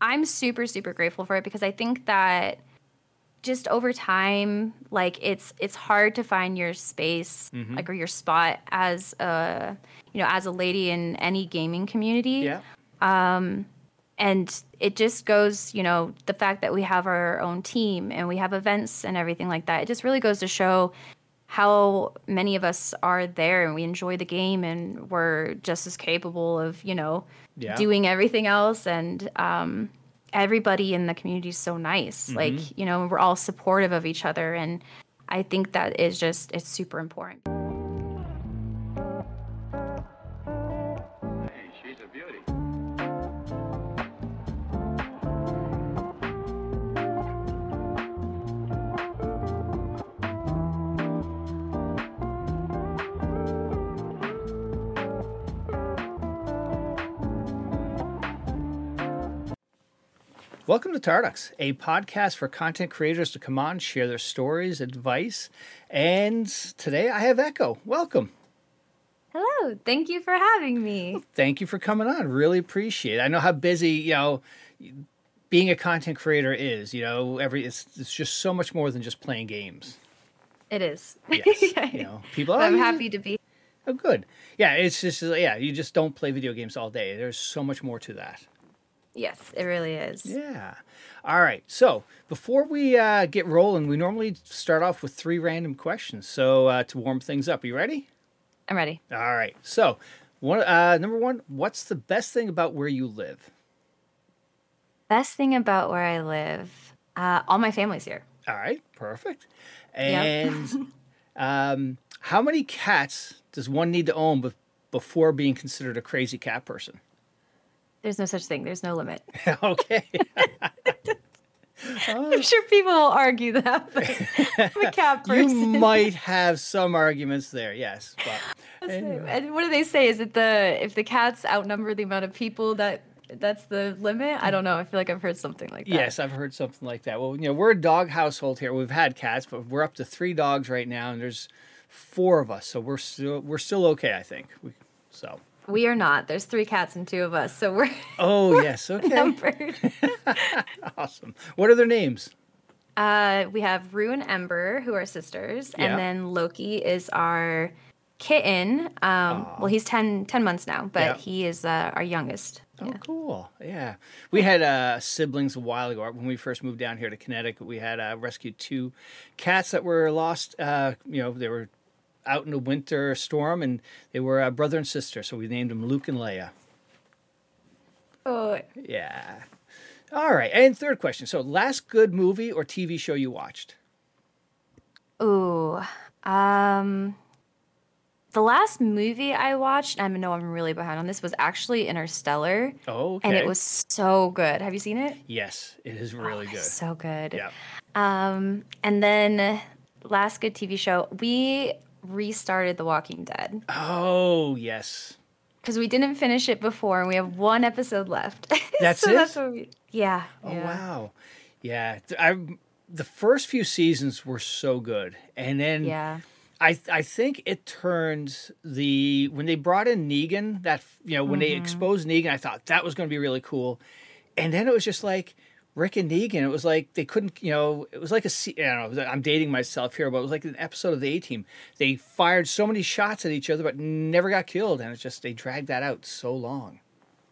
I'm super super grateful for it because I think that just over time like it's it's hard to find your space Mhm. like or your spot as a you know as a lady in any gaming community Yeah. um and it just goes you know the fact that we have our own team and we have events and everything like that it just really goes to show how many of us are there and we enjoy the game and we're just as capable of you know Yeah. doing everything else and um everybody in the community is so nice Mhm. like you know we're all supportive of each other and i think that is just it's super important Welcome to Tarducks, a podcast for content creators to come on, share their stories, advice, and today I have Echo. Welcome. hello thank you for having me Thank you for coming on. Really appreciate it. I know how busy, you know, being a content creator is. You know, every it's, it's just so much more than just playing games. it is Yes, you know, people. But i'm "Oh, happy to be Oh, good. Yeah, it's just yeah. You just don't play video games all day. There's so much more to that. Yes it really is Yeah. All right. So before we uh, get rolling, we normally start off with three random questions. So uh, to warm things up, are you ready? i'm ready All right. So one, uh, number one, what's the best thing about where you live? Best thing about where I live, uh, all my family's here. All right. Perfect. Yep. And um, how many cats does one need to own be- before being considered a crazy cat person? There's no such thing. There's no limit. okay. I'm sure people will argue that, but I'm a cat you person. might have some arguments there. Yes. But And what do they say? Is it the if the cats outnumber the amount of people that that's the limit? I don't know. I feel like I've heard something like that. Yes, I've heard something like that. Well, you know, we're a dog household here. We've had cats, but we're up to three dogs right now, and there's four of us, so we're still we're still okay, I think. We, so, We are not. There's three cats and two of us, so we're oh yes, okay, numbered. awesome. What are their names? Uh, we have Rue and Ember, who are sisters, Yeah. and then Loki is our kitten. Um, well, he's 10, 10 months now, but Yeah. he is uh, our youngest. Oh, cool. Yeah, we had uh, siblings a while ago when we first moved down here to Connecticut. We had uh, rescued two cats that were lost. Uh, you know, they were out in a winter storm, and they were uh, brother and sister. So we named them Luke and Leia. Oh, Yeah. All right. And third question. So, last good movie or TV show you watched? Ooh. Um the last movie I watched, I know I'm really behind on this, was actually Interstellar. Oh, okay. And it was so good. Have you seen it? Yes, it is really Oh, good. So good. Yeah. Um, and then last good TV show, we restarted The Walking Dead Oh, yes. because we didn't finish it before, and we have one episode left. That's so it? That's what we. Yeah. Oh, yeah. wow. Yeah. I the first few seasons were so good. And then Yeah. I I think it turned the when they brought in Negan that you know when they Mm-hmm. exposed Negan I thought that was going to be really cool. And then it was just like Rick and Negan. It was like they couldn't, you know, it was like a, I don't know, I'm dating myself here, but it was like an episode of the A Team. They fired so many shots at each other, but never got killed. And it's just, they dragged that out so long.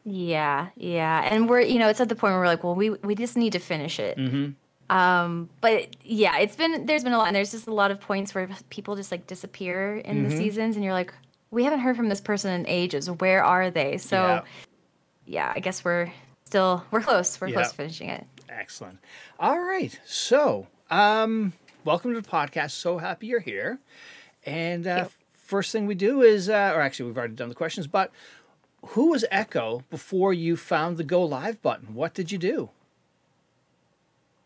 Yeah, yeah, and we're you know it's at the point where we're like, well, we we just need to finish it. Mm-hmm. Um, but yeah, it's been there's been a lot, and there's just a lot of points where people just like disappear in the Mhm. seasons, and you're like, we haven't heard from this person in ages. Where are they? So Yeah. yeah, I guess we're still we're close. We're Yeah. close to finishing it. Excellent. All right. So, um, welcome to the podcast. So happy you're here. And uh, first thing we do is, uh, or actually, we've already done the questions, but who was Echo before you found the go live button? What did you do?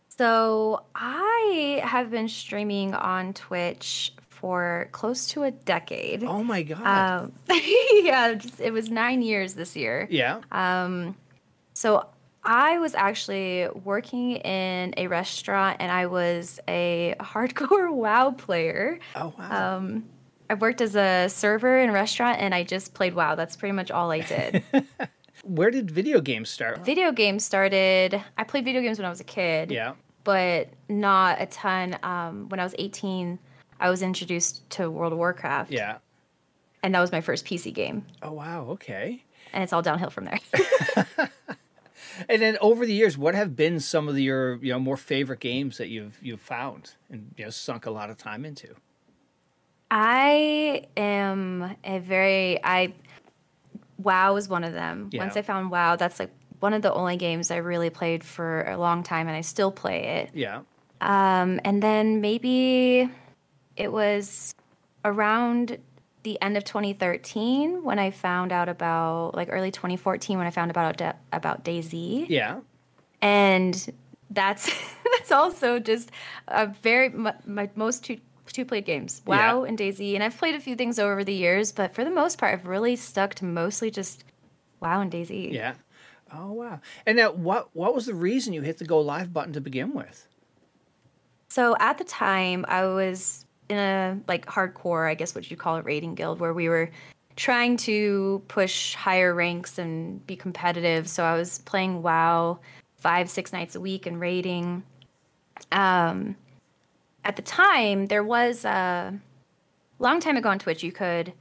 So I have been streaming on Twitch for close to a decade. Oh my God. Um, yeah, just, it was nine years this year. yeah. Um, so I was actually working in a restaurant and I was a hardcore WoW player. oh, wow. Um, I worked as a server in a restaurant and I just played WoW. That's pretty much all I did. Where did video games start? Video games started. I played video games when I was a kid. Yeah. But not a ton. Um, when I was 18, I was introduced to World of Warcraft. Yeah. And that was my first PC game. Oh wow. Okay. And it's all downhill from there. and then over the years, what have been some of your you know more favorite games that you've you've found and you know sunk a lot of time into? I am a very I WoW is one of them. Yeah. Once I found WoW, that's like one of the only games I really played for a long time, and I still play it. Yeah. Um, and then maybe it was around the end of 2013 when I found out about like early 2014 when I found about about DayZ. Yeah. And that's that's also just a very my, my most two two played games, WoW Yeah. and DayZ. and I've played a few things over the years, but for the most part, I've really stuck to mostly just WoW and DayZ. Yeah. Oh wow. And now, what what was the reason you hit the go live button to begin with? So at the time, I was in a like hardcore, I guess what you call a raiding guild, where we were trying to push higher ranks and be competitive. So I was playing WoW five, six nights a week and raiding. Um, at the time, there was a long time ago on Twitch, you could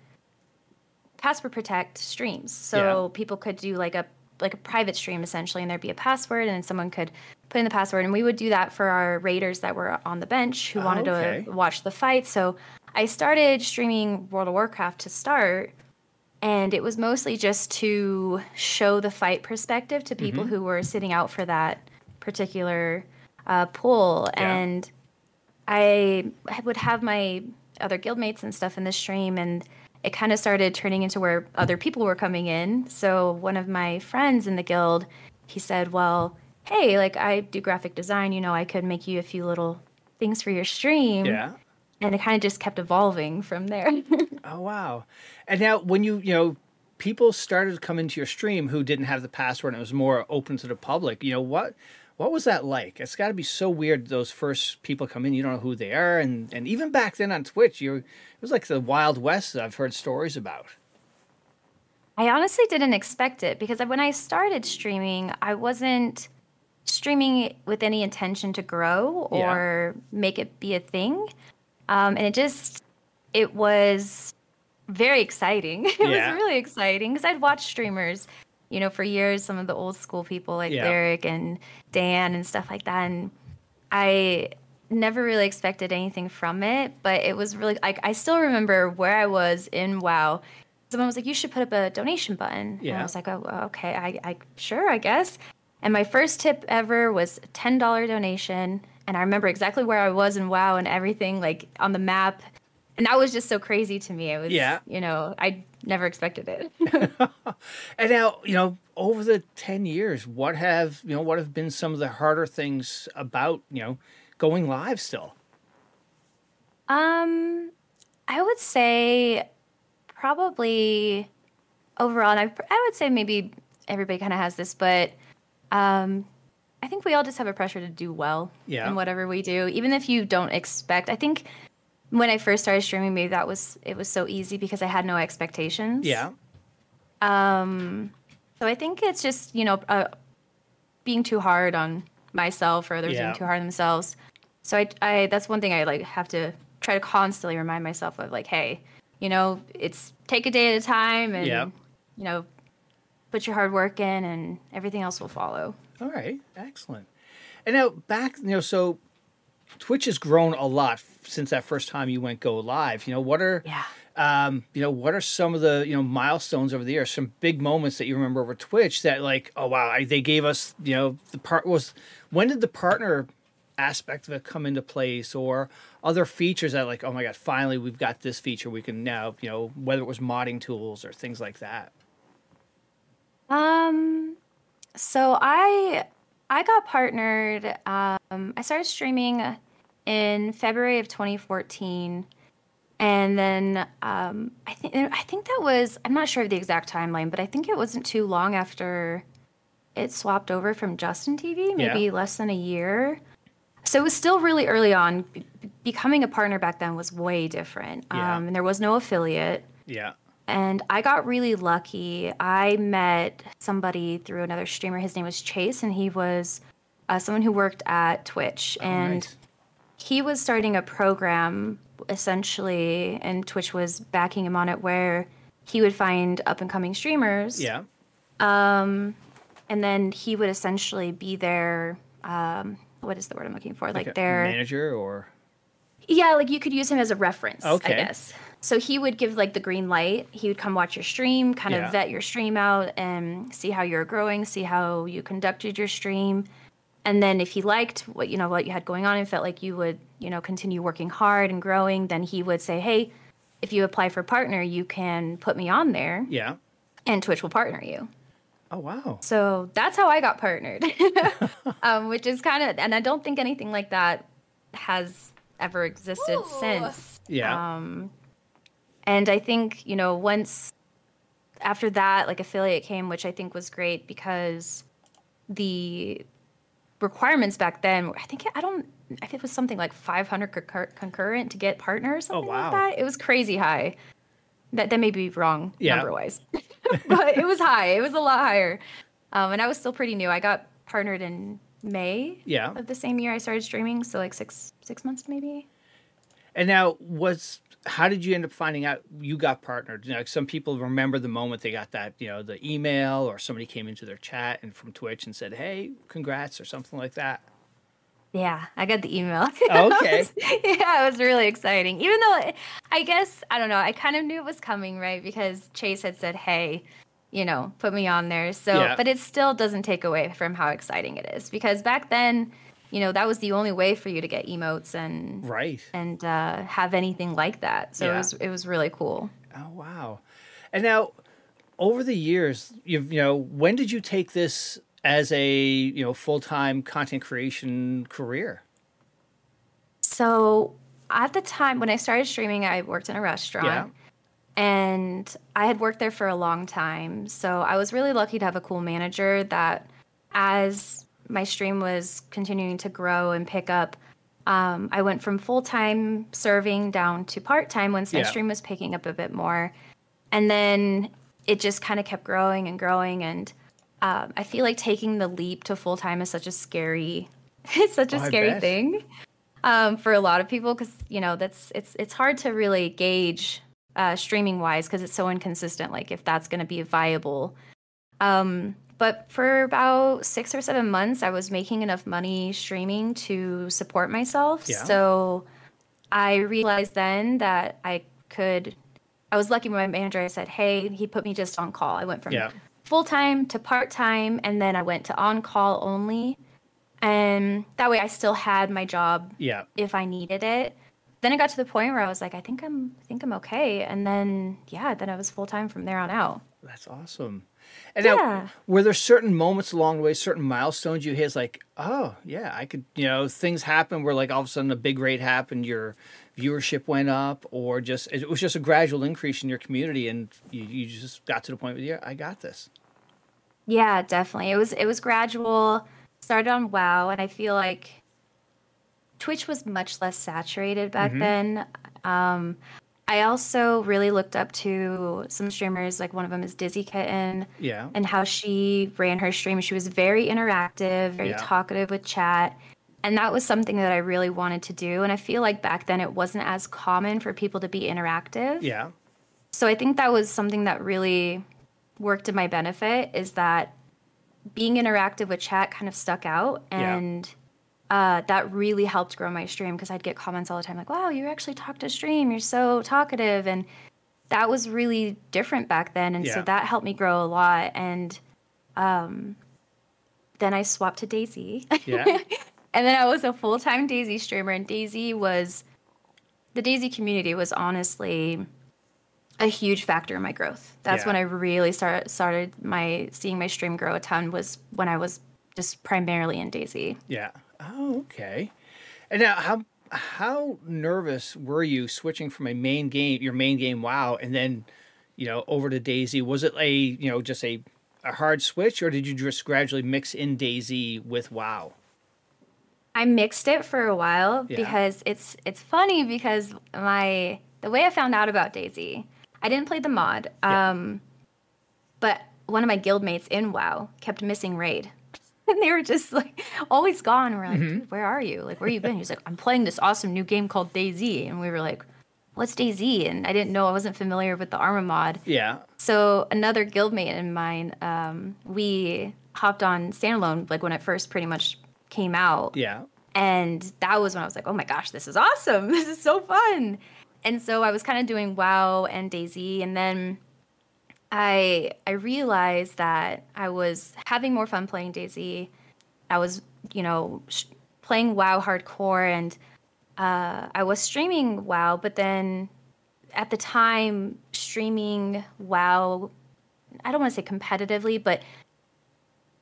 password protect streams. So Yeah. people could do like a like a private stream essentially, and there'd be a password, and then someone could put in the password, and we would do that for our raiders that were on the bench who wanted Okay. to watch the fight. So I started streaming World of Warcraft to start, and it was mostly just to show the fight perspective to people who were sitting out for that particular uh, pool, Yeah. and I would have my other guildmates and stuff in the stream, and it kind of started turning into where other people were coming in. So one of my friends in the guild, he said, "Well, hey, like I do graphic design, you know, I could make you a few little things for your stream." Yeah. And it kind of just kept evolving from there. Oh wow. And now, when you you know people started to come into your stream who didn't have the password and it was more open to the public, you know what what was that like? It's got to be so weird. Those first people come in, you don't know who they are, and and even back then on Twitch, you it was like the Wild West that I've heard stories about. I honestly didn't expect it because when I started streaming, I wasn't streaming with any intention to grow Yeah. or make it be a thing. Um, and it just, it was very exciting. it Yeah. was really exciting because I'd watched streamers, you know, for years, some of the old school people like Yeah. Derek and Dan and stuff like that. And I never really expected anything from it, but it was really like I still remember where I was in WoW. Someone was like, "You should put up a donation button." And Yeah. I was like, "Oh, okay, I, I sure, I guess." And my first tip ever was a ten dollar donation, and I remember exactly where I was and WoW and everything, like on the map. And that was just so crazy to me. It was, Yeah. you know, I never expected it. And now, you know, over the 10 years, what have, you know, what have been some of the harder things about, you know, going live still? Um, I would say probably overall, and I, I would say maybe everybody kind of has this, but um, I think we all just have a pressure to do well Yeah. in whatever we do, even if you don't expect. I think when I first started streaming, maybe that was it was so easy because I had no expectations. Yeah. So I think it's just you know uh, being too hard on myself or others Yeah. being too hard on themselves. So I, I that's one thing I like have to try to constantly remind myself of like, hey, you know, it's take a day at a time and Yeah. you know, put your hard work in and everything else will follow. All right, excellent. And now back, you know, so Twitch has grown a lot since that first time you went go live. You know, what are, Yeah. um, you know, what are some of the you know milestones over the years? Some big moments that you remember over Twitch that like, oh wow, I, they gave us, you know, the part was when did the partner aspect of it come into place or other features that like, oh my god, finally we've got this feature we can now, you know, whether it was modding tools or things like that. Um, so I I got partnered. Um, I started streaming in February of 2014, and then um, I think I think that was I'm not sure of the exact timeline, but I think it wasn't too long after it swapped over from Justin TV, maybe Yeah. less than a year. So it was still really early on. Be- becoming a partner back then was way different, Yeah. um, and there was no affiliate Yeah. And I got really lucky. I met somebody through another streamer. His name was Chase, and he was uh, someone who worked at Twitch. Oh, and nice. he was starting a program essentially, and Twitch was backing him on it, where he would find up and coming streamers. Yeah. Um, and then he would essentially be their um, what is the word I'm looking for? Like, a their manager or yeah, like you could use him as a reference, Okay. I guess. So he would give like the green light. He would come watch your stream, kind Yeah. of vet your stream out and see how you're growing, see how you conducted your stream. And then if he liked what you know what you had going on and felt like you would, you know, continue working hard and growing, then he would say, "Hey, if you apply for partner, you can put me on there yeah. and Twitch will partner you." Oh wow. So that's how I got partnered, um, which is kind of, and I don't think anything like that has ever existed since. Yeah. Um, and I think, you know, once after that, like affiliate came, which I think was great because the requirements back then, I think, I don't, I think it was something like 500 concur- concurrent to get partners, something Oh, wow. like that. It was crazy high. That, that may be wrong Yeah. number wise, but it was high. It was a lot higher. Um, and I was still pretty new. I got partnered in May Yeah. of the same year I started streaming. So like six, six months maybe. And now, was how did you end up finding out you got partnered? You know, like some people remember the moment they got that, you know, the email or somebody came into their chat and from Twitch and said, "Hey, congrats" or something like that. Yeah, I got the email. Oh, okay. yeah, it was really exciting. Even though it- I guess I don't know, I kind of knew it was coming, right? Because Chase had said, "Hey, you know, put me on there." So, Yeah. but it still doesn't take away from how exciting it is because back then, you know, that was the only way for you to get emotes and Right. and uh, have anything like that. So Yeah. it was it was really cool. Oh wow. And now, over the years, you've you know, when did you take this as a you know full time content creation career? So at the time when I started streaming, I worked in a restaurant. Yeah. And I had worked there for a long time. So I was really lucky to have a cool manager that, as my stream was continuing to grow and pick up, um, I went from full time serving down to part time once my Yeah. stream was picking up a bit more. And then it just kind of kept growing and growing. And um, I feel like taking the leap to full time is such a scary, it's such a Oh, scary thing um, for a lot of people because you know that's it's it's hard to really gauge uh, streaming wise because it's so inconsistent. Like if that's going to be viable. Um, but for about six or seven months, I was making enough money streaming to support myself. Yeah. So I realized then that I could. I was lucky. My manager said, "Hey," he put me just on call. I went from Yeah. full time to part time, and then I went to on call only. And that way, I still had my job Yeah. if I needed it. Then it got to the point where I was like, I think I'm, I think I'm okay. And then, yeah, then I was full time from there on out. That's awesome. And now, Yeah. were there certain moments along the way, certain milestones you hit? It's like, oh yeah, I could, you know, things happen where like all of a sudden a big rate happened, your viewership went up, or just it was just a gradual increase in your community, and you, you just got to the point where yeah, I got this. Yeah, definitely. It was, it was gradual. Started on WoW, and I feel like Twitch was much less saturated back then. Um, I also really looked up to some streamers, like one of them is Dizzy Kitten. Yeah. and how she ran her stream. She was very interactive, very Yeah. talkative with chat. And that was something that I really wanted to do. And I feel like back then it wasn't as common for people to be interactive. yeah. So I think that was something that really worked to my benefit is that being interactive with chat kind of stuck out. Yeah. Uh, that really helped grow my stream because I'd get comments all the time like, wow, you actually talk to stream. You're so talkative. And that was really different back then. And Yeah. so that helped me grow a lot. And um, then I swapped to DayZ. Yeah. and then I was a full time DayZ streamer. And DayZ was, the DayZ community was honestly a huge factor in my growth. That's Yeah. when I really start, started my seeing my stream grow a ton was when I was just primarily in DayZ. Yeah. Oh, okay. And now, how how nervous were you switching from a main game, your main game, WoW, and then, you know, over to DayZ? Was it a you know just a a hard switch, or did you just gradually mix in DayZ with WoW? I mixed it for a while Yeah. because it's it's funny because my the way I found out about DayZ, I didn't play the mod. Yeah. Um, but one of my guildmates in WoW kept missing raid. And they were just like always gone. We're like, Mm-hmm. where are you? Like, where you been? He's like, I'm playing this awesome new game called DayZ. And we were like, what's DayZ? And I didn't know, I wasn't familiar with the Arma mod. Yeah. So another guildmate in mine, um, we hopped on standalone like when it first pretty much came out. Yeah. And that was when I was like, oh my gosh, this is awesome. This is so fun. And so I was kind of doing WoW and DayZ. And then I I realized that I was having more fun playing DayZ. I was, you know, sh- playing WoW hardcore and uh, I was streaming WoW, but then at the time, streaming WoW, I don't want to say competitively, but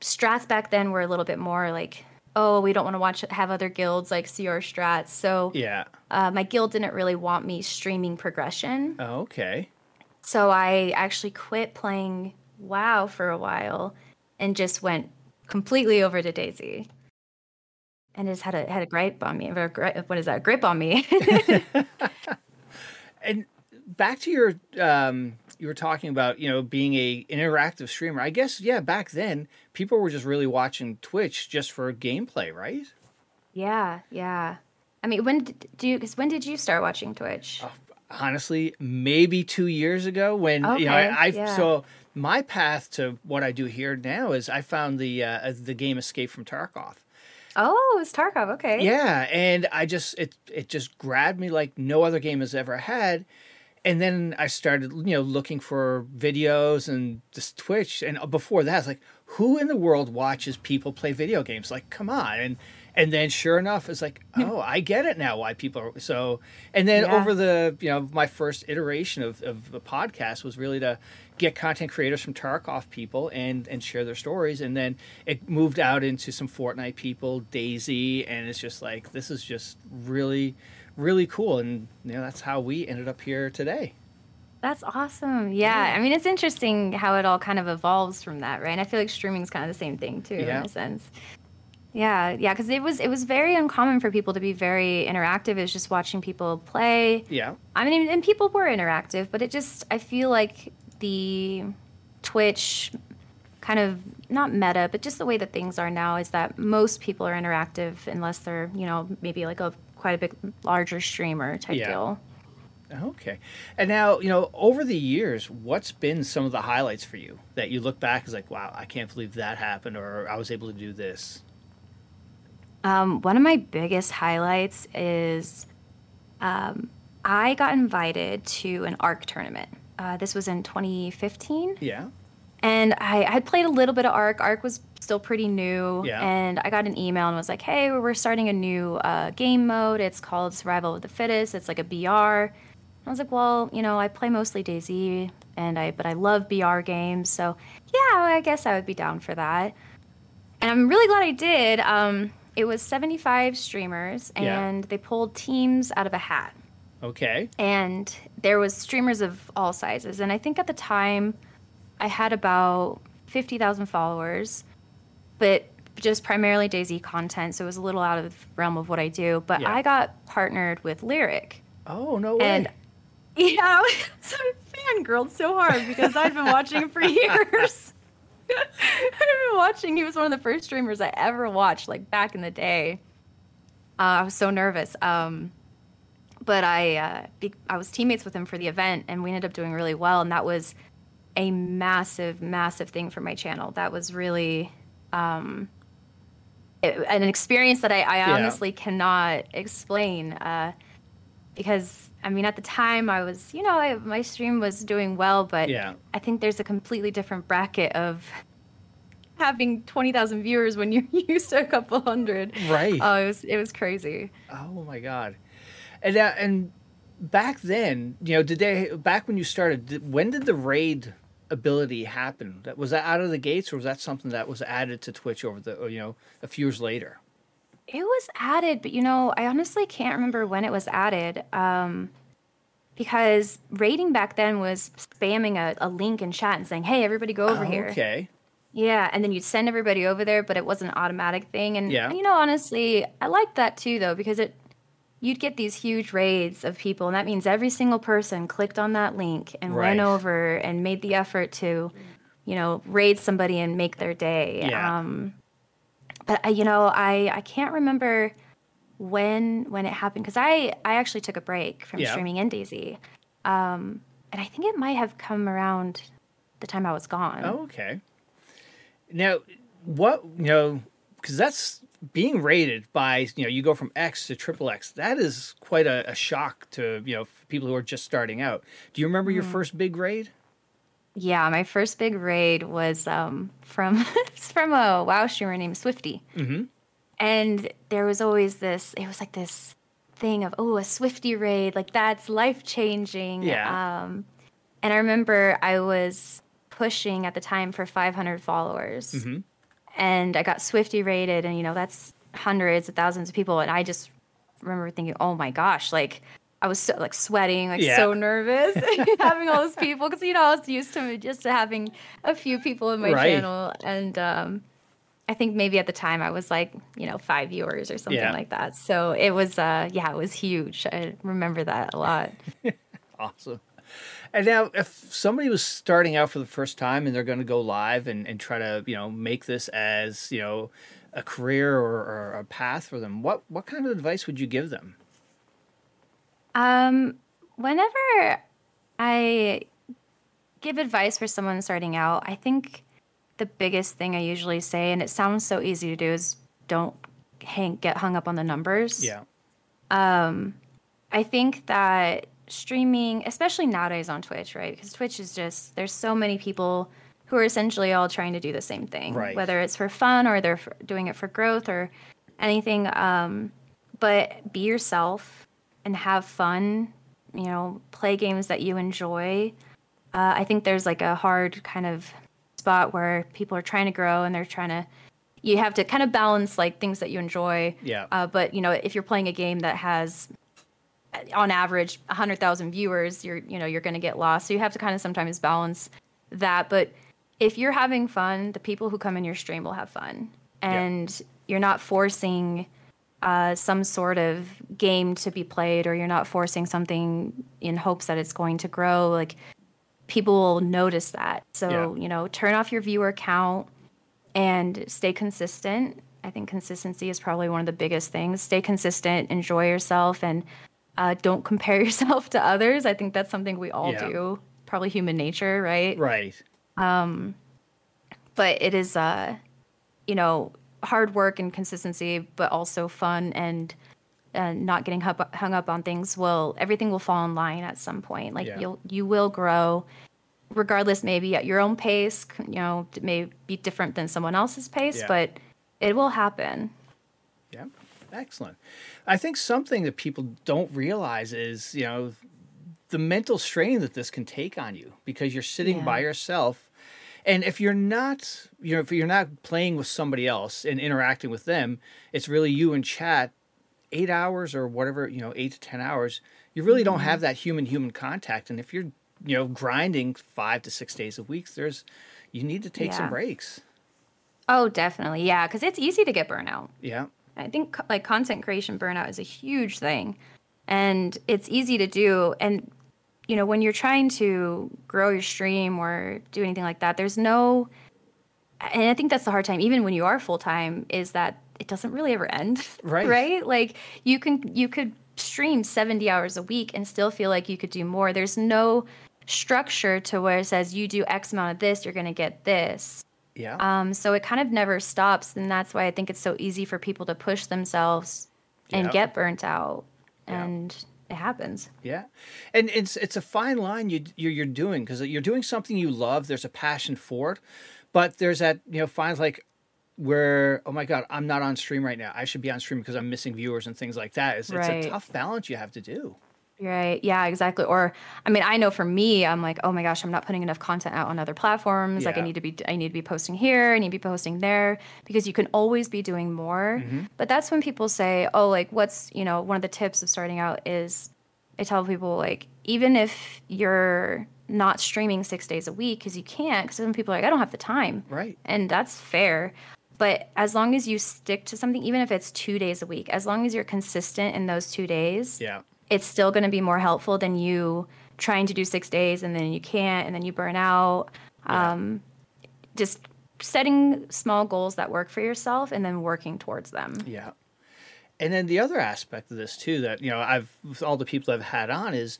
strats back then were a little bit more like, oh, we don't want to watch have other guilds like see our strats. So Yeah. uh, my guild didn't really want me streaming progression. Oh, okay. So I actually quit playing WoW for a while and just went completely over to DayZ. And just had a had a gripe on me. or a What is that? Grip on me. And back to your um you were talking about, you know, being a interactive streamer. I guess yeah, back then people were just really watching Twitch just for gameplay, right? yeah, yeah. I mean, when did do you? Because when did you start watching Twitch? Honestly maybe two years ago when you know Okay, I, I yeah. so my path to what I do here now is I found the uh, the game Escape from Tarkov. Oh, it's Tarkov. Okay. Yeah, and I just it it just grabbed me like no other game has ever had. And then I started, you know, looking for videos and just Twitch. And before that, I was like, who in the world watches people play video games? Like, come on. And and then sure enough, it's like, oh, I get it now why people are so. And then Yeah. over the, you know, my first iteration of, of the podcast was really to get content creators from Tarkov people and and share their stories. And then it moved out into some Fortnite people, DayZ, and it's just like this is just really, really cool. And you know, that's how we ended up here today. That's awesome. Yeah. I mean, it's interesting how it all kind of evolves from that, right? And I feel like streaming's kind of the same thing too, Yeah. in a sense. Yeah, yeah, because it was it was very uncommon for people to be very interactive. It was just watching people play. Yeah. I mean, and people were interactive, but it just I feel like the Twitch kind of not meta, but just the way that things are now is that most people are interactive unless they're you know maybe like a quite a bit larger streamer type Yeah. deal. Okay. And now, you know, over the years, what's been some of the highlights for you that you look back as like, wow, I can't believe that happened, or I was able to do this. Um, one of my biggest highlights is um, I got invited to an ARK tournament. Uh, this was in 2015. Yeah. And I had played a little bit of ARK. ARK was still pretty new. Yeah. And I got an email and was like, hey, we're starting a new uh, game mode. It's called Survival of the Fittest. It's like a BR. I was like, well, you know, I play mostly DayZ, and I but I love BR games, so yeah, I guess I would be down for that. And I'm really glad I did. Um, it was 75 streamers, Yeah. and they pulled teams out of a hat Okay. and there was streamers of all sizes and i think at the time i had about 50000 followers but just primarily DayZ content so it was a little out of the realm of what i do but Yeah. i got partnered with Lirik Oh no way. and yeah so i fangirled so hard because i've been watching for years i've been watching he was one of the first streamers i ever watched like back in the day uh, i was so nervous um, but I uh, be- I was teammates with him for the event, and we ended up doing really well. And that was a massive, massive thing for my channel. That was really um, it- an experience that I, I Yeah. honestly cannot explain. Uh, because I mean, at the time, I was you know I, my stream was doing well, but Yeah. I think there's a completely different bracket of having twenty thousand viewers when you're used to a couple hundred. Right. Oh, it was it was crazy. oh my god. And uh, and back then, you know, did they back when you started? Did, when did the raid ability happen? That was that out of the gates, or was that something that was added to Twitch over the you know a few years later? It was added, but you know, I honestly can't remember when it was added. Um, because raiding back then was spamming a, a link in chat and saying, "Hey, everybody, go over Oh, here." Okay. Yeah, and then you'd send everybody over there, but it was an automatic thing. And Yeah. you know, honestly, I liked that too, though, because it you'd get these huge raids of people, and that means every single person clicked on that link and Right. went over and made the effort to, you know, raid somebody and make their day. Yeah. Um, but I, you know, I I can't remember when when it happened because I I actually took a break from Yeah. streaming in DayZ, um, and I think it might have come around the time I was gone. Oh, okay. Now, what you know, because that's being rated by you know you go from X to triple X. That is quite a, a shock to you know people who are just starting out. Do you remember your first big raid? Yeah, my first big raid was um, from from a WoW streamer named Swifty, Mm-hmm. and there was always this. It was like this thing of oh, a Swifty raid, like that's life changing. Yeah. Um, and I remember I was pushing at the time for 500 followers, Mhm. and I got Swifty raided, and you know that's hundreds of thousands of people, and I just remember thinking, oh my gosh, like. I was so, like sweating, like Yeah. so nervous, having all those people because you know I was used to just having a few people in my Right. channel, and um, I think maybe at the time I was like you know five viewers or something Yeah. like that. So it was, uh, yeah, it was huge. I remember that a lot. Awesome. And now, if somebody was starting out for the first time and they're going to go live and, and try to, you know, make this as, you know, a career or, or a path for them, what, what kind of advice would you give them? Um, whenever I give advice for someone starting out, I think the biggest thing I usually say, and it sounds so easy to do, is don't hang, get hung up on the numbers. Yeah. I think that streaming, especially nowadays on Twitch, right? Because Twitch is just, there's so many people who are essentially all trying to do the same thing, Right. whether it's for fun or they're doing it for growth or anything. Um, but be yourself and have fun, you know, play games that you enjoy. Uh, I think there's like a hard kind of spot where people are trying to grow and they're trying to, you have to kind of balance like things that you enjoy. Yeah. Uh, but you know, if you're playing a game that has, on average, hundred thousand viewers, you're you know you're going to get lost. So you have to kind of sometimes balance that. But if you're having fun, the people who come in your stream will have fun, and you're not forcing uh, some sort of game to be played, or you're not forcing something in hopes that it's going to grow. Like people will notice that. So Yeah. you know, turn off your viewer count and stay consistent. I think consistency is probably one of the biggest things. Stay consistent, enjoy yourself, and uh, don't compare yourself to others. I think that's something we all Yeah. do. Probably human nature, right? Right. um But it is, uh, you know, hard work and consistency, but also fun and uh, not getting hung up, hung up on things. Will everything will fall in line at some point? Like Yeah. you'll you will grow, regardless. Maybe at your own pace. You know, it may be different than someone else's pace, Yeah. but it will happen. Yeah, excellent. I think something that people don't realize is, you know, the mental strain that this can take on you because you're sitting Yeah. by yourself. And if you're not, you know, if you're not playing with somebody else and interacting with them, it's really you in chat eight hours or whatever, you know, eight to 10 hours. You really don't mm-hmm. have that human human contact. And if you're, you know, grinding five to six days a week, there's, you need to take some breaks. Oh, definitely, yeah, because it's easy to get burnout. Yeah. I think like content creation burnout is a huge thing and it's easy to do and you know when you're trying to grow your stream or do anything like that there's no and I think that's the hard time even when you are full time is that it doesn't really ever end Right. right like you can you could stream 70 hours a week and still feel like you could do more there's no structure to where it says you do x amount of this you're going to get this Yeah. um, so it kind of never stops, and that's why I think it's so easy for people to push themselves and Yeah. get burnt out, Yeah. and it happens. Yeah, and it's it's a fine line you you're, you're doing because you're doing something you love. There's a passion for it, but there's that you know fine like where oh my god I'm not on stream right now. I should be on stream because I'm missing viewers and things like that. It's, it's a tough balance you have to do. Right. Yeah, exactly. Or I mean, I know for me, I'm like, oh my gosh, I'm not putting enough content out on other platforms. Like I Yeah. need to be I need to be posting here, I need to be posting there because you can always be doing more. Mm-hmm. But that's when people say, "Oh, like what's, you know, one of the tips of starting out is I tell people like even if you're not streaming 6 days a week cuz you can't cuz some people are like I don't have the time." Right. And that's fair. But as long as you stick to something, even if it's two days a week, as long as you're consistent in those two days, Yeah. It's still going to be more helpful than you trying to do six days and then you can't and then you burn out. Yeah. Um, just setting small goals that work for yourself and then working towards them. Yeah. And then the other aspect of this too that, you know, I've with all the people I've had on is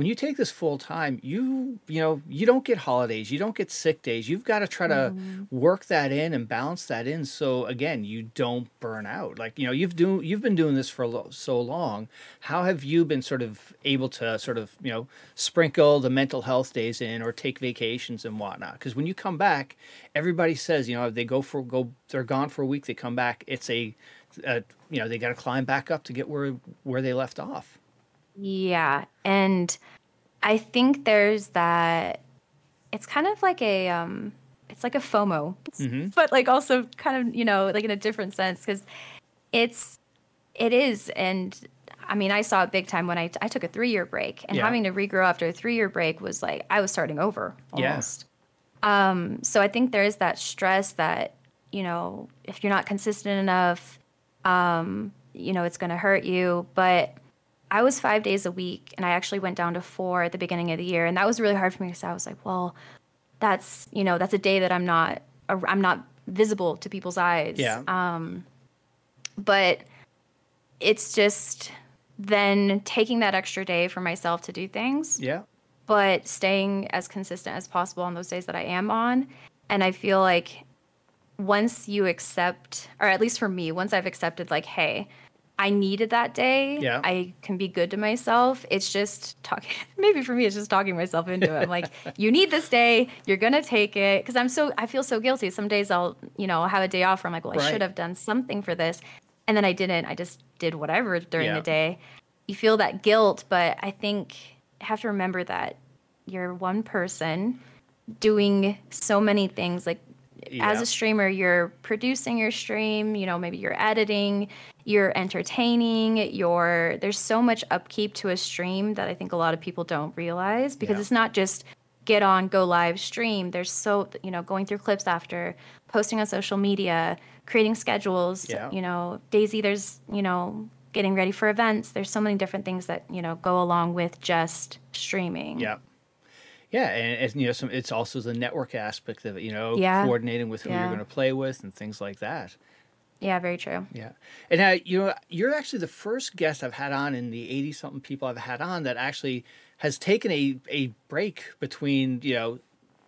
when you take this full time, you you know, you don't get holidays, you don't get sick days. You've got to try to work that in and balance that in so again, you don't burn out. Like, you know, you've do you've been doing this for lo- so long. How have you been sort of able to sort of, you know, sprinkle the mental health days in or take vacations and whatnot? Because when you come back, everybody says, you know, they go for go they're gone for a week, they come back, it's a uh, you know they got to climb back up to get where where they left off. Yeah. And I think there's that it's kind of like a um it's like a FOMO. But like also kind of, you know, like in a different sense cuz it's it is and I mean, I saw it big time when I I took a 3-year break and Yeah. having to regrow after a 3-year break was like I was starting over Yeah. almost. Um so I think there is that stress that, you know, if you're not consistent enough, um, you know, it's going to hurt you, but I was five days a week and I actually went down to four at the beginning of the year. And that was really hard for me because I was like, well, that's, you know, that's a day that I'm not, I'm not visible to people's eyes. Yeah. Um, but it's just then taking that extra day for myself to do things, Yeah. but staying as consistent as possible on those days that I am on. And I feel like once you accept, or at least for me, once I've accepted, like, hey, I needed that day. Yeah. I can be good to myself. It's just talking. Maybe for me, it's just talking myself into it. I'm like, you need this day. You're gonna take it because I'm so. I feel so guilty. Some days I'll, you know, have a day off where I'm like, well, I should have done something for this, and then I didn't. I just did whatever during Yeah. the day. You feel that guilt, but I think you have to remember that you're one person doing so many things like as a streamer you're producing your stream you know maybe you're editing you're entertaining you're there's so much upkeep to a stream that i think a lot of people don't realize because Yeah. it's not just get on go live stream there's so you know going through clips after posting on social media creating schedules Yeah. you know DayZ there's you know getting ready for events there's so many different things that you know go along with just streaming Yeah. Yeah, and it's, you know, some it's also the network aspect of it. You know, Yeah. coordinating with who you're going to play with and things like that. yeah very true Yeah, and uh, you know, you're actually the first guest I've had on in the eighty something people I've had on that actually has taken a a break between you know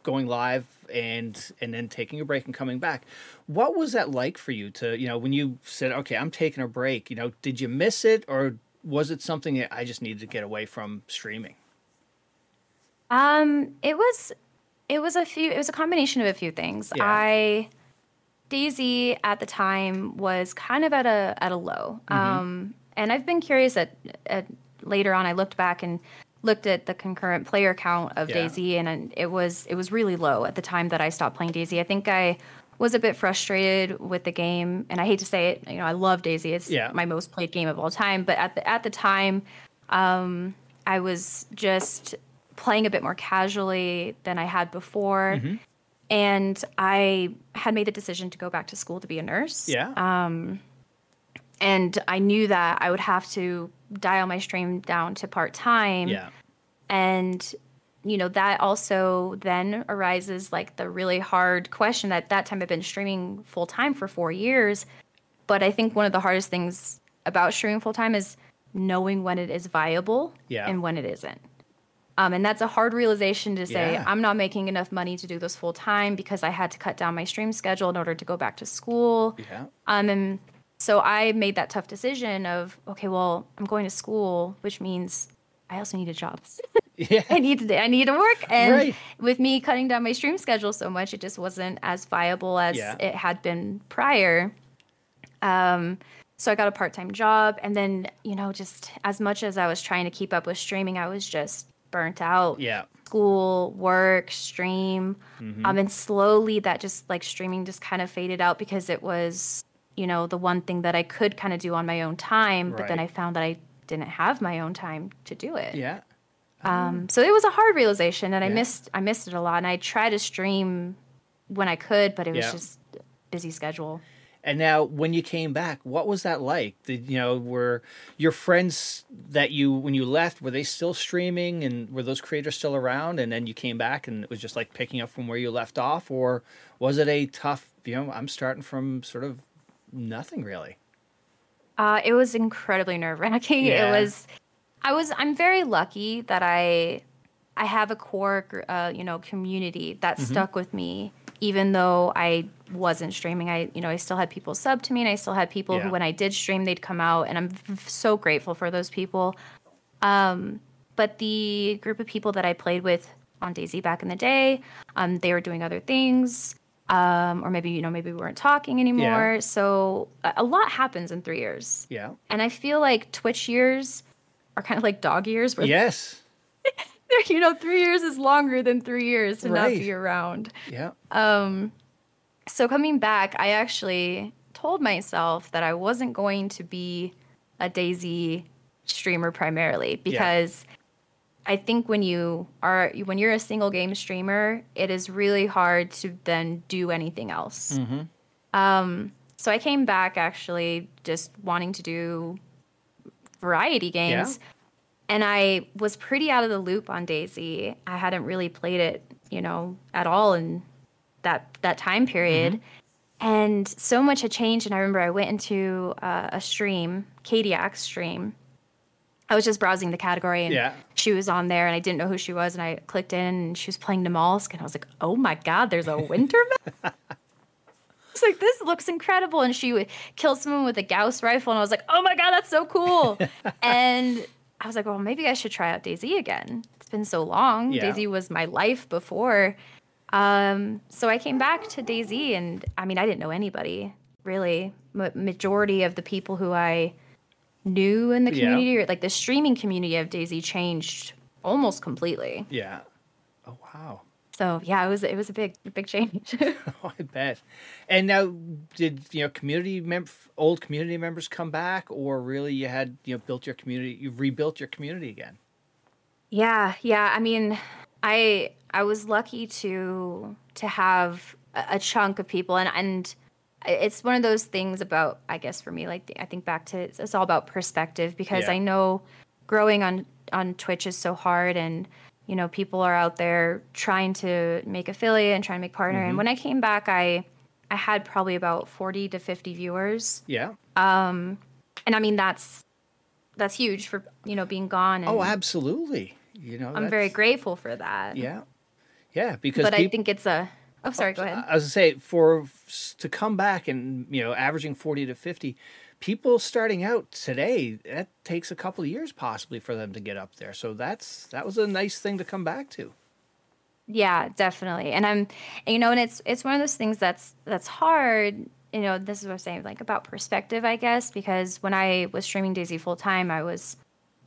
going live and and then taking a break and coming back. What was that like for you to you know when you said okay I'm taking a break? You know, did you miss it or was it something that I just needed to get away from streaming? Um, it was it was a few it was a combination of a few things. Yeah. I DayZ at the time was kind of at a at a low. Mm-hmm. Um and I've been curious at, at later on I looked back and looked at the concurrent player count of Yeah. DayZ and it was it was really low at the time that I stopped playing DayZ. I think I was a bit frustrated with the game and I hate to say it, you know, I love DayZ. It's Yeah. my most played game of all time, but at the at the time um I was just playing a bit more casually than I had before. Mm-hmm. And I had made the decision to go back to school to be a nurse. Yeah, Um, And I knew that I would have to dial my stream down to part time. yeah, And, you know, that also then arises like the really hard question that that time I've been streaming full time for four years. But I think one of the hardest things about streaming full time is knowing when it is viable Yeah. and when it isn't. Um, and that's a hard realization to say, Yeah. I'm not making enough money to do this full time because I had to cut down my stream schedule in order to go back to school. yeah, Um, and so I made that tough decision of, okay, well, I'm going to school, which means I also need a job. yeah, I need to, I need to work. And Right. with me cutting down my stream schedule so much, it just wasn't as viable as Yeah. it had been prior. Um, so I got a part-time job, and then you know, just as much as I was trying to keep up with streaming, I was just burnt out yeah, school, work, stream. Mm-hmm. Um, and slowly that just like streaming just kind of faded out because it was, you know, the one thing that I could kind of do on my own time. But then I found that I didn't have my own time to do it. yeah, Um, so it was a hard realization and I missed I missed it a lot. And I tried to stream when I could, but it was Yeah. just busy schedule. And now, when you came back, what was that like? Did you know were your friends that you when you left were they still streaming and were those creators still around? And then you came back and it was just like picking up from where you left off, or was it a tough? You know, I'm starting from sort of nothing really. Uh, it was incredibly nerve wracking. Yeah. It was, I was, I'm very lucky that I, I have a core, uh, you know, community that stuck with me, even though I wasn't streaming. I, you know, I still had people sub to me, and I still had people Yeah. who, when I did stream, they'd come out, and I'm f- so grateful for those people. Um, but the group of people that I played with on DayZ back in the day, um, they were doing other things. Um, or maybe you know maybe we weren't talking anymore. So a, a lot happens in three years. Yeah. And I feel like Twitch years are kind of like dog years, where Yes. you know three years is longer than three years to not be around. Yeah. Um, So coming back, I actually told myself that I wasn't going to be a DayZ streamer primarily because I think when you are when you're a single game streamer, it is really hard to then do anything else. Um, so I came back actually just wanting to do variety games. And I was pretty out of the loop on DayZ. I hadn't really played it, you know, at all in that that time period. And so much had changed. And I remember I went into uh, a stream, Kadiak's stream. I was just browsing the category and Yeah. she was on there and I didn't know who she was. And I clicked in and she was playing Namalsk. And I was like, oh my God, there's a winter map? It's like, this looks incredible. And she would kill someone with a Gauss rifle. And I was like, oh my God, that's so cool. and I was like, well, maybe I should try out DayZ again. It's been so long. Yeah. DayZ was my life before. Um, so I came back to DayZ, and I mean, I didn't know anybody really. Ma majority of the people who I knew in the Yeah. community, or like the streaming community of DayZ, changed almost completely. Yeah. Oh wow. So yeah, it was it was a big big change. Oh, I bet. And now, did you know community mem- old community members come back, or really you had you know built your community, you've rebuilt your community again? Yeah, yeah. I mean, I I was lucky to to have a, a chunk of people, and and it's one of those things about I guess for me, like I think back to it's, it's all about perspective because Yeah. I know growing on on Twitch is so hard, and you know people are out there trying to make affiliate and trying to make partner. And when I came back, I I had probably about forty to fifty viewers, Yeah. Um and I mean that's that's huge for you know being gone. And Oh, absolutely. You know, I'm very grateful for that. Yeah. Yeah, because but I think it's a. Oh, sorry. Go ahead. I was gonna say for to come back and you know averaging forty to fifty, people starting out today that takes a couple of years possibly for them to get up there. So that's that was a nice thing to come back to. Yeah, definitely. And I'm, you know, and it's it's one of those things that's that's hard. You know, this is what I'm saying, like about perspective, I guess, because when I was streaming DayZ full time, I was,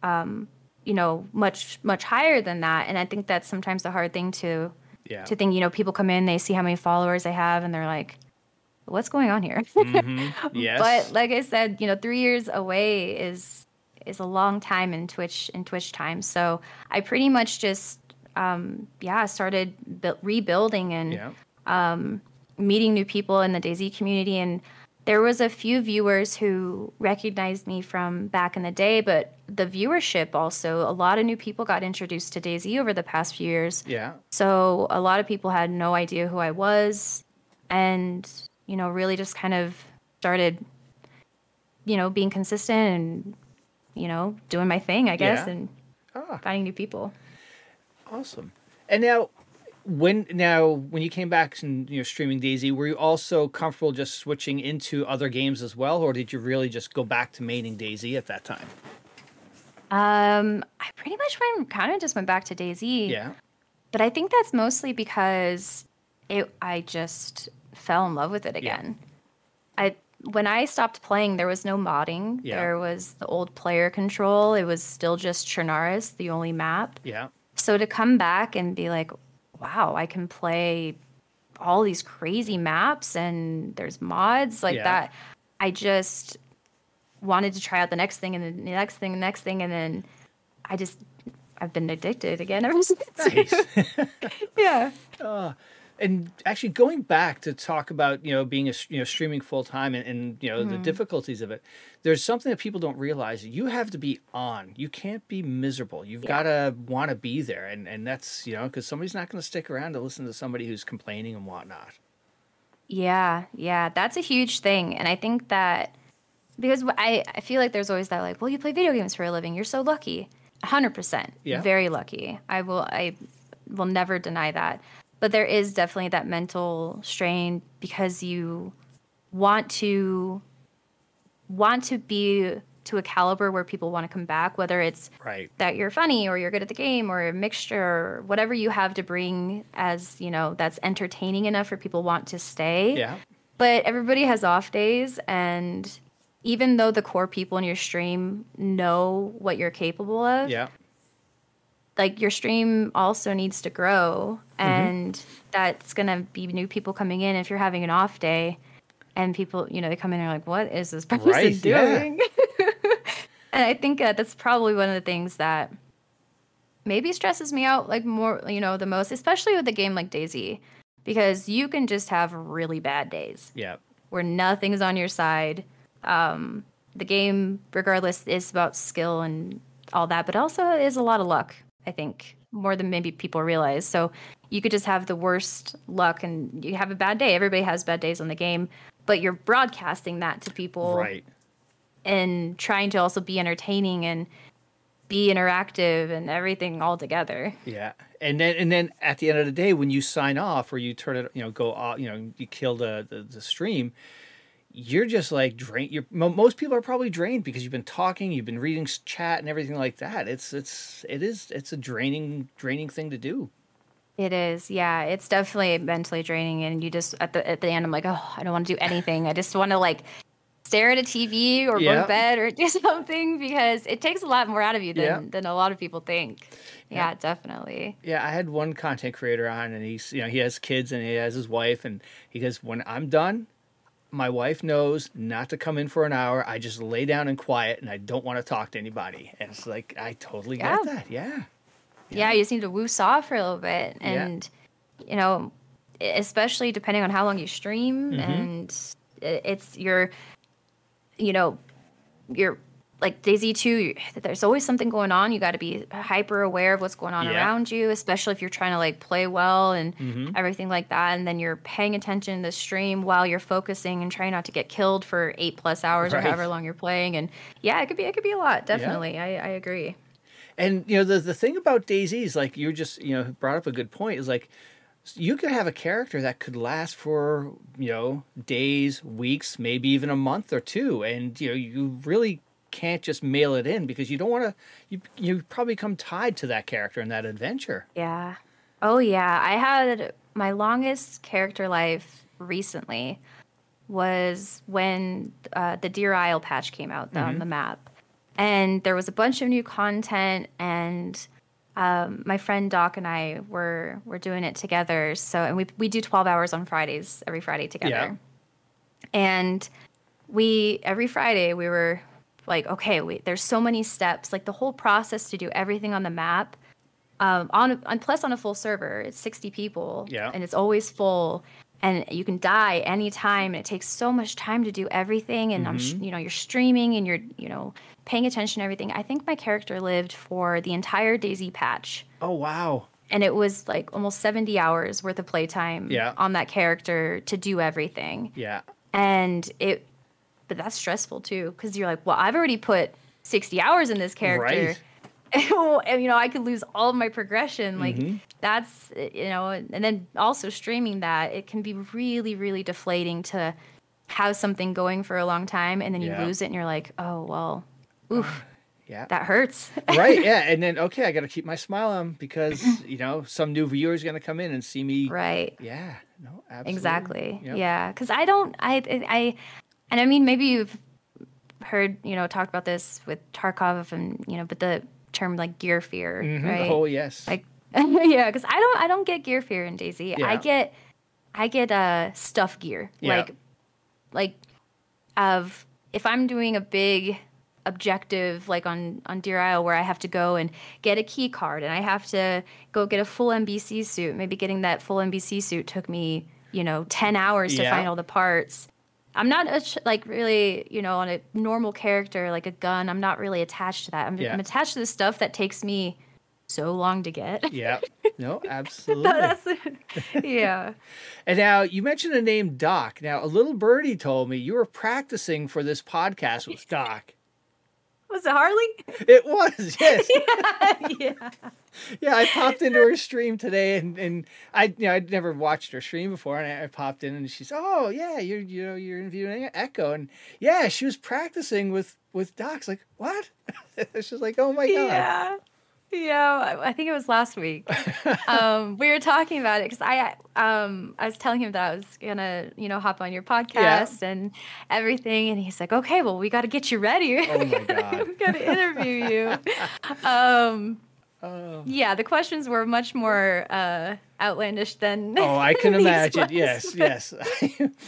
um, you know, much much higher than that, and I think that's sometimes the hard thing to Yeah. to think. You know, people come in, they see how many followers they have, and they're like, "What's going on here?" yes. But like I said, you know, three years away is is a long time in Twitch in Twitch time. So I pretty much just um, yeah started bu- rebuilding and yeah. meeting new people in the DayZ community. And there was a few viewers who recognized me from back in the day, but the viewership also a lot of new people got introduced to DayZ over the past few years. Yeah. So a lot of people had no idea who I was and, you know, really just kind of started, you know, being consistent and, you know, doing my thing, I guess, Yeah. and Ah. finding new people. Awesome. And now, when now when you came back and you know streaming DayZ, were you also comfortable just switching into other games as well, or did you really just go back to maining DayZ at that time? Um, I pretty much went kind of just went back to DayZ. Yeah. But I think that's mostly because it I just fell in love with it Yeah. again. I when I stopped playing, there was no modding. Yeah. There was the old player control. It was still just Chernarus, the only map. Yeah. So to come back and be like, wow, I can play all these crazy maps and there's mods like Yeah. that. I just wanted to try out the next thing and then the next thing, the next thing, and then I just I've been addicted again ever since. Nice. yeah. Ah. And actually going back to talk about you know being a you know streaming full time and, and you know mm-hmm. the difficulties of it there's something that people don't realize. You have to be on. You can't be miserable. You've yeah. got to want to be there and and that's you know because somebody's not going to stick around to listen to somebody who's complaining and whatnot. Yeah yeah that's a huge thing and i think that because I, I feel like there's always that like well you play video games for a living. You're so lucky. 100% yeah. very lucky. I will i will never deny that but there is definitely that mental strain because you want to want to be to a caliber where people want to come back whether it's right. that you're funny or you're good at the game or a mixture or whatever you have to bring as you know that's entertaining enough for people want to stay. Yeah. But everybody has off days and even though the core people in your stream know what you're capable of yeah like your stream also needs to grow mm-hmm. and mm-hmm. that's going to be new people coming in if you're having an off day and people you know they come in and are like what is this person right, doing yeah. and i think uh, that's probably one of the things that maybe stresses me out like more you know the most especially with a game like DayZ because you can just have really bad days yeah where nothing's on your side um, the game regardless is about skill and all that but also is a lot of luck I think, more than maybe people realize. So you could just have the worst luck and you have a bad day. Everybody has bad days on the game, but you're broadcasting that to people. Right. And trying to also be entertaining and be interactive and everything all together. Yeah. And then and then at the end of the day when you sign off or you turn it, you know, go off, you know, you kill the the, the stream, you're just like drained. You're most people are probably drained because you've been talking, you've been reading chat and everything like that. It's it's it is it's a draining draining thing to do. It is, yeah. It's definitely mentally draining, and you just at the at the end, I'm like, oh, I don't want to do anything. I just want to like stare at a TV or go to bed or do something because it takes a lot more out of you than than a lot of people think. Yeah, yeah, definitely. Yeah, I had one content creator on, and he's you know he has kids and he has his wife, and he goes, when I'm done, my wife knows not to come in for an hour. I just lay down and quiet and I don't want to talk to anybody. And it's like, I totally yeah. get that. Yeah. yeah. Yeah. You just need to woos off for a little bit. And, yeah. you know, especially depending on how long you stream mm-hmm. and it's your, you know, your like DayZ 2, there's always something going on. You got to be hyper aware of what's going on yeah. around you, especially if you're trying to like play well and mm-hmm. everything like that. And then you're paying attention to the stream while you're focusing and trying not to get killed for eight plus hours right. or however long you're playing. And yeah, it could be it could be a lot. Definitely, yeah. I, I agree. And you know the the thing about DayZ is like you just you know brought up a good point is like you could have a character that could last for you know days weeks maybe even a month or two and you know you really can't just mail it in because you don't want to. You you probably become tied to that character and that adventure. Yeah. Oh yeah, I had my longest character life recently was when uh, the Deer Isle patch came out mm-hmm. on the map, and there was a bunch of new content and. Um, my friend Doc and I were were doing it together. So, and we we do twelve hours on Fridays every Friday together. Yeah. And we every Friday we were like okay wait there's so many steps like the whole process to do everything on the map um, on, on plus on a full server it's 60 people yeah. and it's always full and you can die anytime and it takes so much time to do everything and mm-hmm. i'm you know you're streaming and you're you know paying attention to everything. I think my character lived for the entire DayZ patch. Oh wow. And it was like almost 70 hours worth of playtime yeah. on that character to do everything. Yeah. And it but that's stressful too because you're like, well, I've already put 60 hours in this character. Right. and you know, I could lose all of my progression. Like mm-hmm. that's you know, and then also streaming that it can be really, really deflating to have something going for a long time and then you yeah. lose it and you're like, oh well, oof. Yeah. That hurts. right. Yeah. And then, okay, I got to keep my smile on because, you know, some new viewer is going to come in and see me. Right. Yeah. No, absolutely. Exactly. Yep. Yeah. Cause I don't, I, I, and I mean, maybe you've heard, you know, talked about this with Tarkov and, you know, but the term like gear fear, mm-hmm. right? Oh, yes. Like, yeah, because I don't, I don't get gear fear in DayZ. Yeah. I get, I get uh stuff gear, yeah. like, like, of if I'm doing a big objective like on on Deer Isle where I have to go and get a key card and I have to go get a full NBC suit. Maybe getting that full NBC suit took me, you know, 10 hours to Yeah. find all the parts. I'm not a, like really, you know, on a normal character like a gun. I'm not really attached to that. I'm, Yeah. I'm attached to the stuff that takes me so long to get. Yeah. No, absolutely. That's yeah. And now you mentioned the name Doc. Now, a little birdie told me you were practicing for this podcast with Doc. Was it Harley? It was, yes. yeah. Yeah, I popped into her stream today, and, and I you know I'd never watched her stream before, and I, I popped in, and she's oh yeah, you're you know you're interviewing Echo, and yeah, she was practicing with with Doc's like what? She's like oh my god, Yeah. Yeah, I think it was last week. um, we were talking about it because I um, I was telling him that I was gonna you know hop on your podcast and everything, and he's like, okay, well we got to get you ready. oh my god, we got to interview you. Um, oh. yeah, the questions were much more uh, outlandish than. Oh, I can imagine. ones, Yes, but- yes.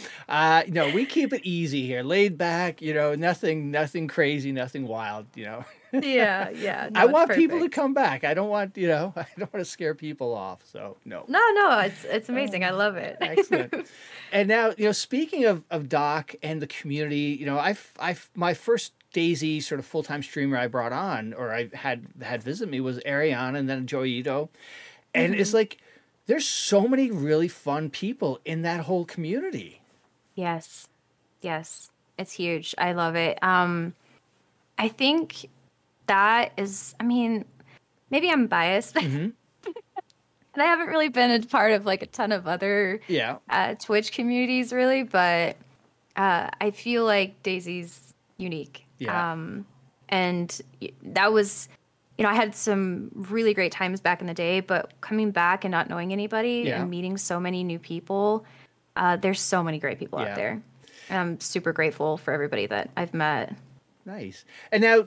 uh, no, we keep it easy here, laid back. You know, nothing, nothing crazy, nothing wild. You know, Yeah, yeah. no, I want people to come back. I don't want, you know, I don't want to scare people off. So no. No, no, it's it's amazing. I love it. Excellent. and now, you know, speaking of, of Doc and the community, you know, I've, I've, my first DayZ sort of full time streamer I brought on or I had had visit me was Ariana and then Joyito. And it's like, there's so many really fun people in that whole community. Yes. Yes. It's huge. I love it. Um I think that is I mean, maybe I'm biased. Mm-hmm. and I haven't really been a part of like a ton of other Yeah. uh, Twitch communities really, but uh, I feel like DayZ's unique. Yeah. Um, and that was, you know, I had some really great times back in the day, but coming back and not knowing anybody Yeah. and meeting so many new people, uh, there's so many great people Yeah. out there. And I'm super grateful for everybody that I've met. Nice. And now,